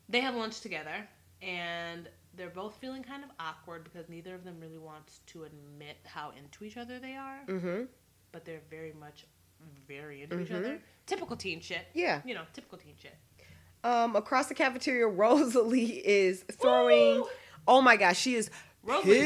they have lunch together, and they're both feeling kind of awkward because neither of them really wants to admit how into each other they are, Mhm. but they're very much very into each Mhm. other. Typical teen shit. Yeah. You know, typical teen shit. Um, across the cafeteria, [laughs] Rosalie is throwing. Woo! Oh my gosh, she is Rosalie,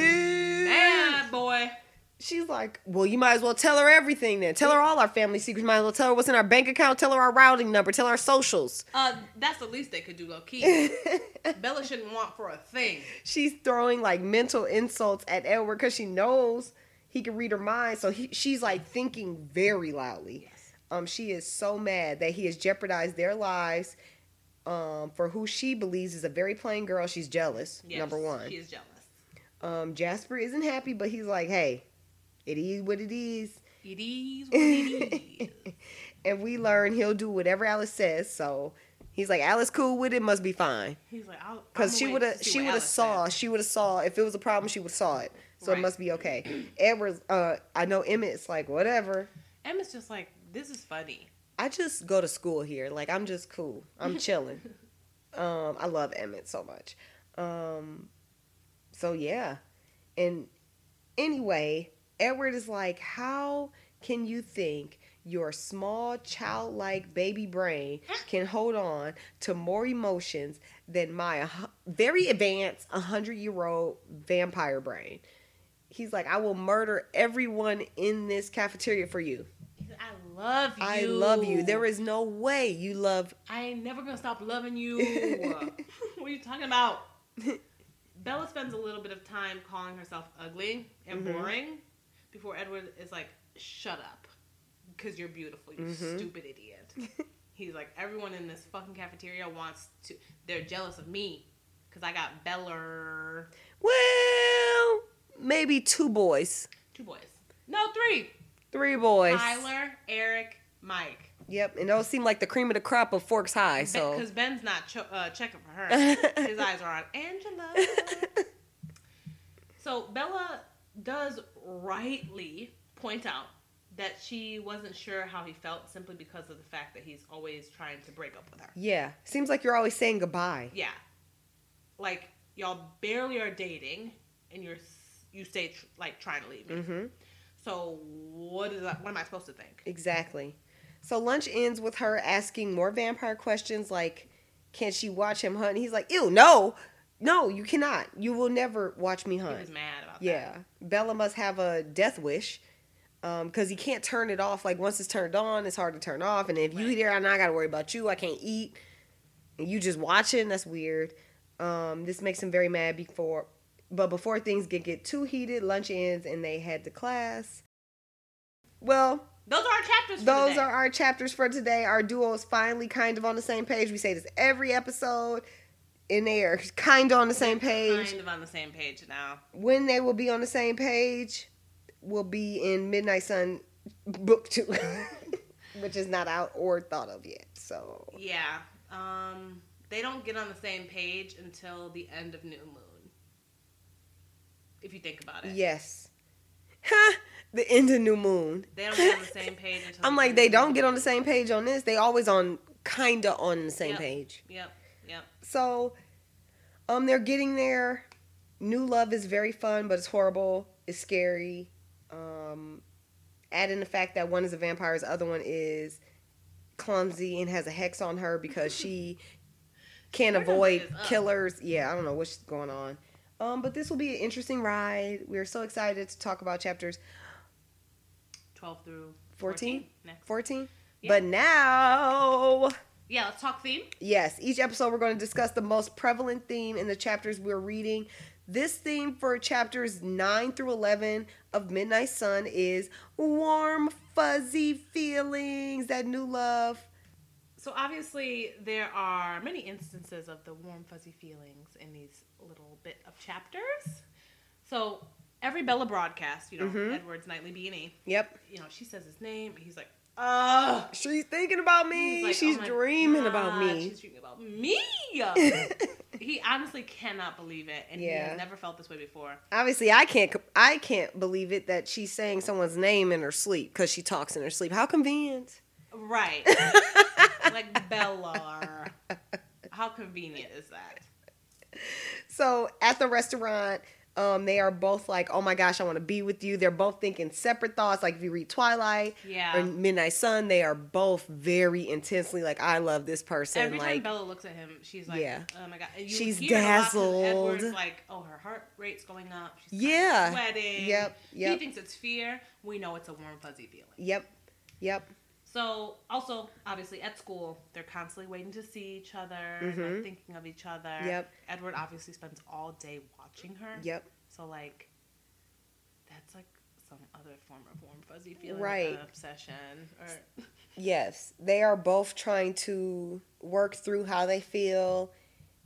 mad boy. She's like, well, you might as well tell her everything then. Tell her all our family secrets. Might as well tell her what's in our bank account. Tell her our routing number. Tell her our socials. Uh, that's the least they could do, low key. [laughs] Bella shouldn't want for a thing. She's throwing like mental insults at Edward because she knows he can read her mind. So he, she's like thinking very loudly. Yes. Um, she is so mad that he has jeopardized their lives. Um, for who she believes is a very plain girl. She's jealous. Yes, number one. He is jealous. Um, Jasper isn't happy, but he's like, hey, it is what it is. It is what it is. [laughs] and we learn he'll do whatever Alice says. So he's like, Alice cool with it, must be fine. He's like, I'll. Because she would have, she would have saw, says. she would have saw. If it was a problem, she would saw it. So Right. it must be okay. Edward's, uh, I know Emmett's like, whatever. Emmett's just like, this is funny. I just go to school here. Like I'm just cool. I'm [laughs] chilling. um, I love Emmett so much. Um, so yeah, and anyway, Edward is like, how can you think your small childlike baby brain can hold on to more emotions than my very advanced 100 year old vampire brain? He's like, I will murder everyone in this cafeteria for you. I love you. I love you. There is no way you love. I ain't never gonna stop loving you. [laughs] [laughs] what are you talking about? Bella spends a little bit of time calling herself ugly and Mhm. boring before Edward is like, "Shut up, because you're beautiful, you Mhm. stupid idiot." [laughs] He's like, "Everyone in this fucking cafeteria wants to. They're jealous of me because I got Bella. Well, maybe two boys, Two boys. No, three. three boys. Tyler, Eric, Mike. Yep, and those seem like the cream of the crop of Forks High. So Because Ben's not cho- uh, checking for her. [laughs] His eyes are on Angela. [laughs] so Bella does rightly point out that she wasn't sure how he felt simply because of the fact that he's always trying to break up with her. yeah, seems like you're always saying goodbye. Yeah, like y'all barely are dating, and you're you stay tr- like trying to leave me. Mm-hmm. So what is that? What am I supposed to think? Exactly. So lunch ends with her asking more vampire questions like, "Can she watch him hunt?" And he's like, "Ew, no, no, you cannot. You will never watch me hunt. He hunt." was mad about that. Yeah, Bella must have a death wish, because he can't turn it off. Like once it's turned on, it's hard to turn off. And if you Right. there, I got to worry about you. I can't eat, and you just watching. That's weird. Um, this makes him very mad before, but before things get get too heated, lunch ends and they head to class. Well, Those are our chapters. For those today. are our chapters for today. Our duo is finally kind of on the same page. We say this every episode, and they are kind of on the same page. Kind of on the same page now. When they will be on the same page will be in Midnight Sun book two, [laughs] which is not out or thought of yet. So Yeah. Um, they don't get on the same page until the end of New Moon. If you think about it. yes, huh? The end of New Moon. They don't get on the same page. [laughs] Until I'm the like, they don't get on the same page on this. They always on kinda on the same Yep. page. Yep. So, um, they're getting there. New love is very fun, but it's horrible. It's scary. Um, add in the fact that one is a vampire, the other one is clumsy and has a hex on her because she [laughs] can't avoid killers. Yeah, I don't know what's going on. Um, but this will be an interesting ride. We're so excited to talk about chapters 12 through 14? 14. Next. 14. Yeah. But now, Yeah, let's talk theme. yes, each episode we're going to discuss the most prevalent theme in the chapters we're reading. This theme for chapters 9 through 11 of Midnight Sun is warm, fuzzy feelings, that new love. So obviously there are many instances of the warm fuzzy feelings in these little bit of chapters. So every Bella broadcast, you know, Mhm. Edward's nightly B and E, Yep. you know, she says his name, he's like, "Ugh." She's thinking about me. like, She's "Oh dreaming about me. She's dreaming about me. [laughs] he honestly cannot believe it, and he Yeah. has never felt this way before. Obviously, I can't. I can't believe it that she's saying someone's name in her sleep because she talks in her sleep. How convenient. Right, [laughs] like Bella. How convenient is that? So at the restaurant, um, they are both like, "Oh my gosh, I want to be with you." They're both thinking separate thoughts. Like if you read Twilight Yeah. or Midnight Sun, they are both very intensely like, "I love this person." Every time like, Bella looks at him, she's like, Yeah. "Oh my god!" You She's hear it a dazzled. Edward's like, "Oh, her heart rate's going up. She's Yeah. sweating." Yep, yep. He thinks it's fear. We know it's a warm fuzzy feeling. "Yep, yep, So, also, obviously, at school, they're constantly waiting to see each other, and, Mhm. like, thinking of each other. Yep. Edward obviously spends all day watching her. yep." So, like, that's like some other form of warm fuzzy feeling, Right. an obsession, or Yes, they are both trying to work through how they feel.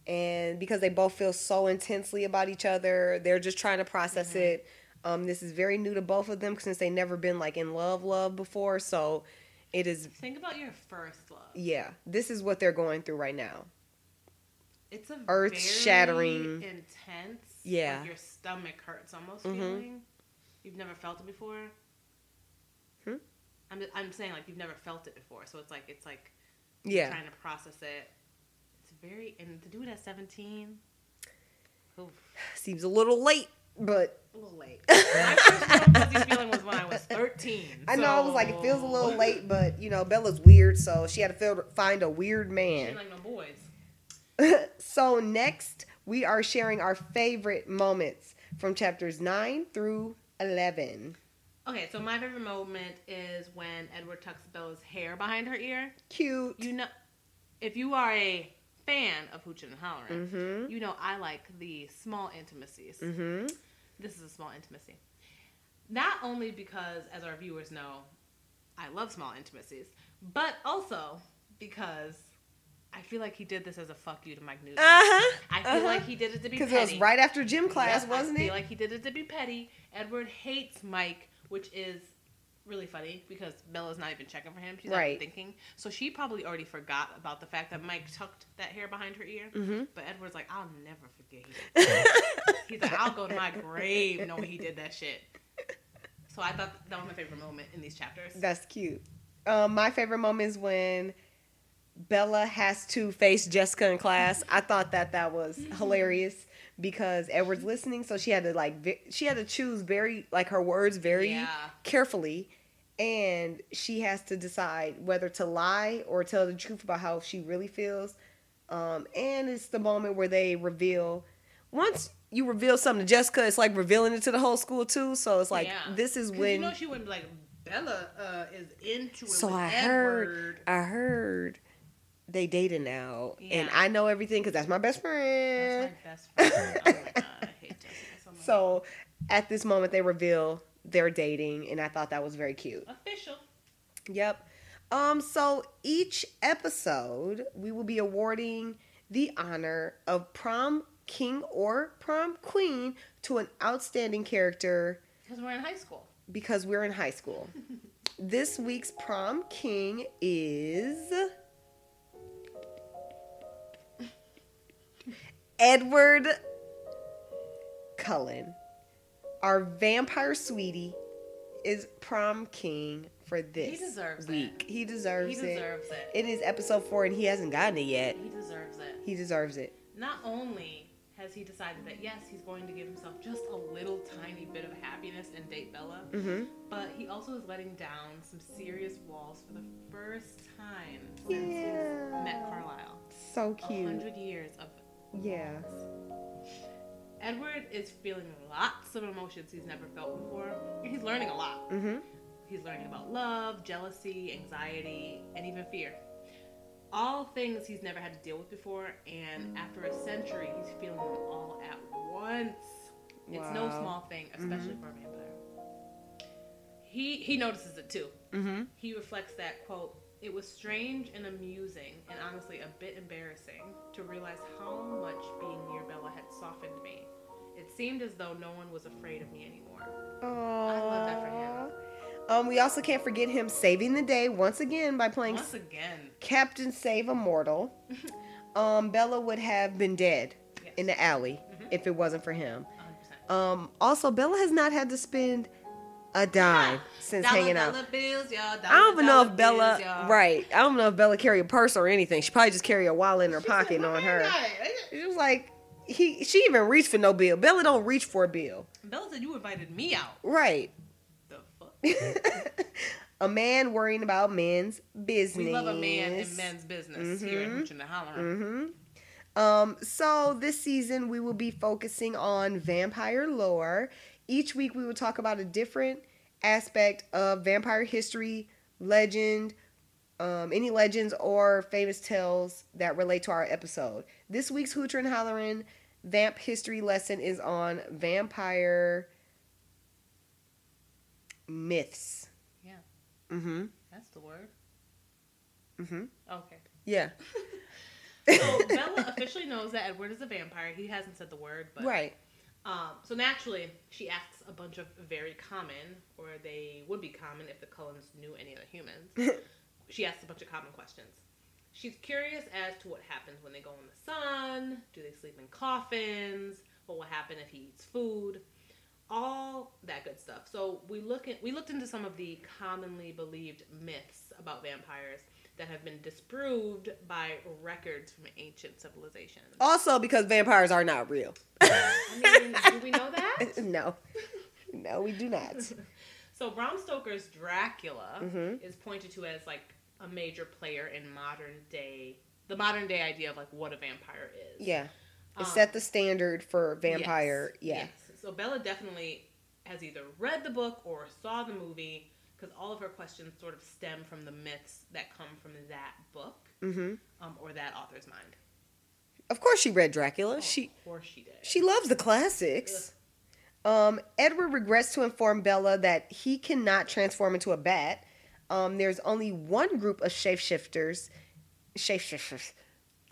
And because they both feel so intensely about each other, they're just trying to process Mhm. it. Um, this is very new to both of them since they never been like in love, love before. So it is, think about your first love. yeah, this is what they're going through right now. It's a Earth-shattering- intense. Yeah. like your stomach hurts almost Mhm. feeling. You've never felt it before. Hmm? I'm I'm saying like you've never felt it before, so it's like it's like Yeah, trying to process it. It's very and to do it at 17. Oof, seems a little late, but a little late. My first fuzzy [laughs] feeling was when I was 13. I know I was like, it feels a little late, but you know, Bella's weird, so she had to feel, find a weird She man. didn't like no boys. [laughs] so next we are sharing our favorite moments from chapters 9 through 11 Okay, so my favorite moment is when Edward tucks Bella's hair behind her ear. cute You know, if you are a fan of Hooching and Hollering, mm-hmm you know I like the small intimacies. mm-hmm This is a small intimacy. Not only because, as our viewers know, I love small intimacies, but also because I feel like he did this as a fuck you to Mike Newton. uh-huh I feel like he did it to be petty. because it was right after gym class Yep, wasn't it? I feel it like he did it to be petty. Edward hates Mike, which is really funny because Bella's not even checking for him. She's not Right. even thinking. So she probably already forgot about the fact that Mike tucked that hair behind her ear. mm-hmm But Edward's like, I'll never forget he. [laughs] He's like, I'll go to my grave knowing he did that shit. So I thought that was my favorite moment in these chapters. that's cute um, my favorite moment is when Bella has to face Jessica in class. I thought that that was hilarious because Edward's listening, so she had to like she had to choose very like her words very yeah. carefully and she has to decide whether to lie or tell the truth about how she really feels um, and it's the moment where they reveal once you reveal something to jessica it's like revealing it to the whole school too so it's like Yeah. this is when you know she wouldn't be like Bella uh, is into it. so with i Edward. heard i heard they dating now and i know everything because that's my best friend That's my best friend. Oh my god, I hate Jessica [laughs] so much. so at this moment they reveal they're dating and i thought that was very cute official. Yep. Um, so each episode, we will be awarding the honor of prom king or prom queen to an outstanding character Because we're in high school. because we're in high school. [laughs] this week's prom king is Edward Cullen, our vampire sweetie, is prom king for this deserves it. week. He deserves it. He it. deserves it. It is episode four, and he hasn't gotten it yet. He deserves it. He deserves it. Not only has he decided that yes, he's going to give himself just a little tiny bit of happiness and date Bella, Mm-hmm. but he also is letting down some serious walls for the first time since Yeah. he's met Carlisle. So A cute. hundred years of Yeah. Edward is feeling lots of emotions he's never felt before. He's learning a lot. Mm-hmm. He's learning about love, jealousy, anxiety, and even fear. All things he's never had to deal with before, and after a century, he's feeling them all at once. It's no small thing, especially for a vampire. He he notices it too. Mm-hmm. He reflects that quote. It was strange and amusing, and honestly a bit embarrassing, to realize how much being near Bella had softened me. It seemed as though no one was afraid of me anymore. I love that for him. Um, we also can't forget him saving the day once again by playing Once again, Captain Save Immortal. [laughs] um, Bella would have been dead yes, in the alley Mhm. if it wasn't for him. 100%. Um, also, Bella has not had to spend a dime [laughs] since Dollar, hanging out. dollar bills, y'all. I don't even know if Bella, bills, right? I don't know if Bella carry a purse or anything. She probably just carry a wallet in her She pocket on her. it." She was like, he, she even reached for no bill. Bella don't reach for a bill, Bella said you invited me out. right? The fuck? [laughs] a man worrying about men's business. We love a man in men's business here in Mhm. Hooch and the Holler. hmm Um, so this season we will be focusing on vampire lore. Each week we will talk about a different aspect of vampire history, legend, um, any legends or famous tales that relate to our episode. This week's Hoocher and Hollerin' Vamp History lesson is on vampire myths. Yeah. Mm-hmm. That's the word. Mm-hmm. Okay. Yeah. [laughs] So Bella [laughs] officially knows that Edward is a vampire. He hasn't said the word, but right. Um, so naturally, she asks a bunch of very common, or they would be common if the Cullens knew any other humans. [laughs] she asks a bunch of common questions. She's curious as to what happens when they go in the sun. Do they sleep in coffins? What will happen if he eats food? All that good stuff. So we look at we looked into some of the commonly believed myths about vampires that have been disproved by records from ancient civilizations. Also, because vampires are not real. [laughs] I mean, do we know that? [laughs] no. No, we do not. [laughs] So Bram Stoker's Dracula Mhm. is pointed to as like a major player in modern day, the modern day idea of like what a vampire is. Yeah. It Um, set the standard for vampire. yes, Yeah. yes. So Bella definitely has either read the book or saw the movie because all of her questions sort of stem from the myths that come from that book hmm um, or that author's mind. Of course, she read Dracula. Oh, She of course she did. she loves the classics. Um, Edward regrets to inform Bella that he cannot transform into a bat. Um, there's only one group of shapeshifters, shapeshifters,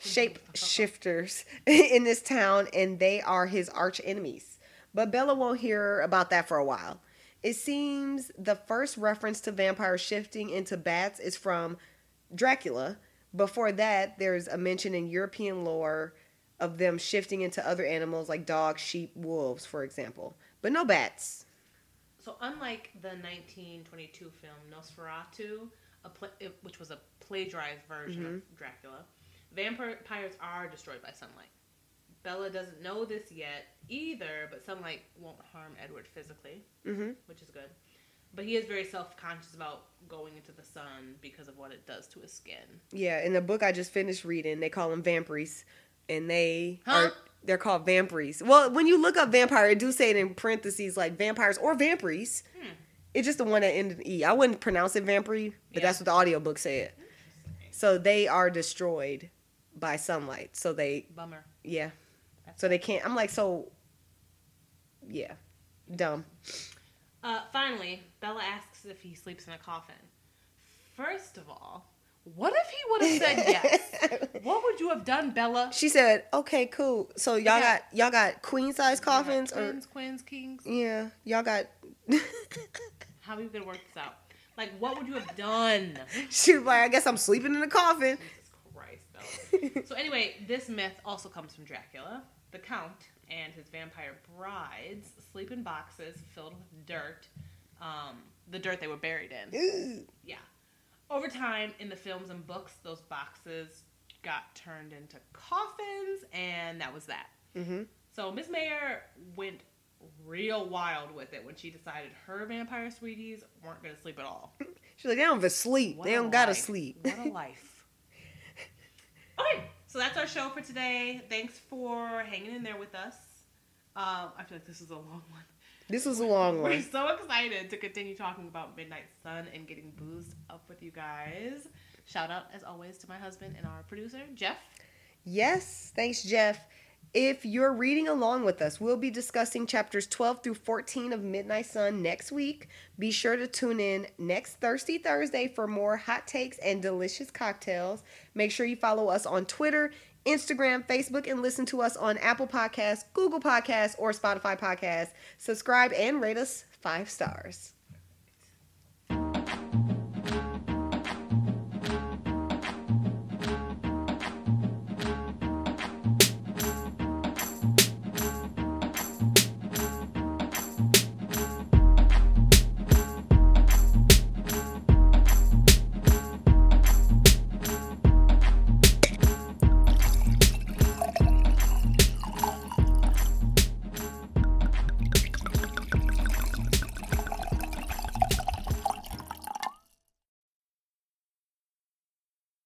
shapeshifters [laughs] [laughs] in this town, and they are his arch enemies. But Bella won't hear about that for a while. It seems the first reference to vampires shifting into bats is from Dracula. Before that, there's a mention in European lore of them shifting into other animals like dogs, sheep, wolves, for example. But no bats. So unlike the 1922 film Nosferatu, pla- which was a plagiarized version Mm-hmm. of Dracula, vampires are destroyed by sunlight. Bella doesn't know this yet either, but sunlight won't harm Edward physically, hmm which is good. But he is very self-conscious about going into the sun because of what it does to his skin. Yeah, in the book I just finished reading, they call them vampires, and they Huh? are they're called vampires. Well, when you look up vampire, it do say it in parentheses like vampires or vampires. Hmm. It's just the one that ended in e. I wouldn't pronounce it vampire, but Yeah. that's what the audiobook said. So they are destroyed by sunlight. So they Bummer. yeah. So they can't. I'm like so. Yeah, dumb. Uh, finally, Bella asks if he sleeps in a coffin. First of all, what if he would have said [laughs] yes? What would you have done, Bella? She said, "Okay, cool. So y'all Yeah. got y'all got queen size coffins, or Queens, queens, kings. yeah, y'all got." [laughs] How are we gonna work this out? Like, what would you have done? she was like, "I guess I'm sleeping in a coffin." Jesus Christ, Bella. so anyway, this myth also comes from Dracula. The Count and his vampire brides sleep in boxes filled with dirt um, the dirt they were buried in. Ooh. Yeah. Over time, in the films and books, those boxes got turned into coffins, and that was that. Mm-hmm. So Miss Meyer went real wild with it when she decided her vampire sweeties weren't going to sleep at all. She's like, they don't even sleep. What they don't gotta sleep. What a life. [laughs] okay, so that's our show for today. Thanks for hanging in there with us. Um, I feel like this is a long one. this was a long one. We're so excited to continue talking about Midnight Sun and getting boozed up with you guys. Shout out, as always, to my husband and our producer, Jeff. Yes, thanks, Jeff. If you're reading along with us, we'll be discussing chapters 12 through 14 of Midnight Sun next week. Be sure to tune in next Thirsty Thursday for more hot takes and delicious cocktails. Make sure you follow us on Twitter, Instagram, Facebook, and listen to us on Apple Podcasts, Google Podcasts, or Spotify Podcasts. Subscribe and rate us five stars.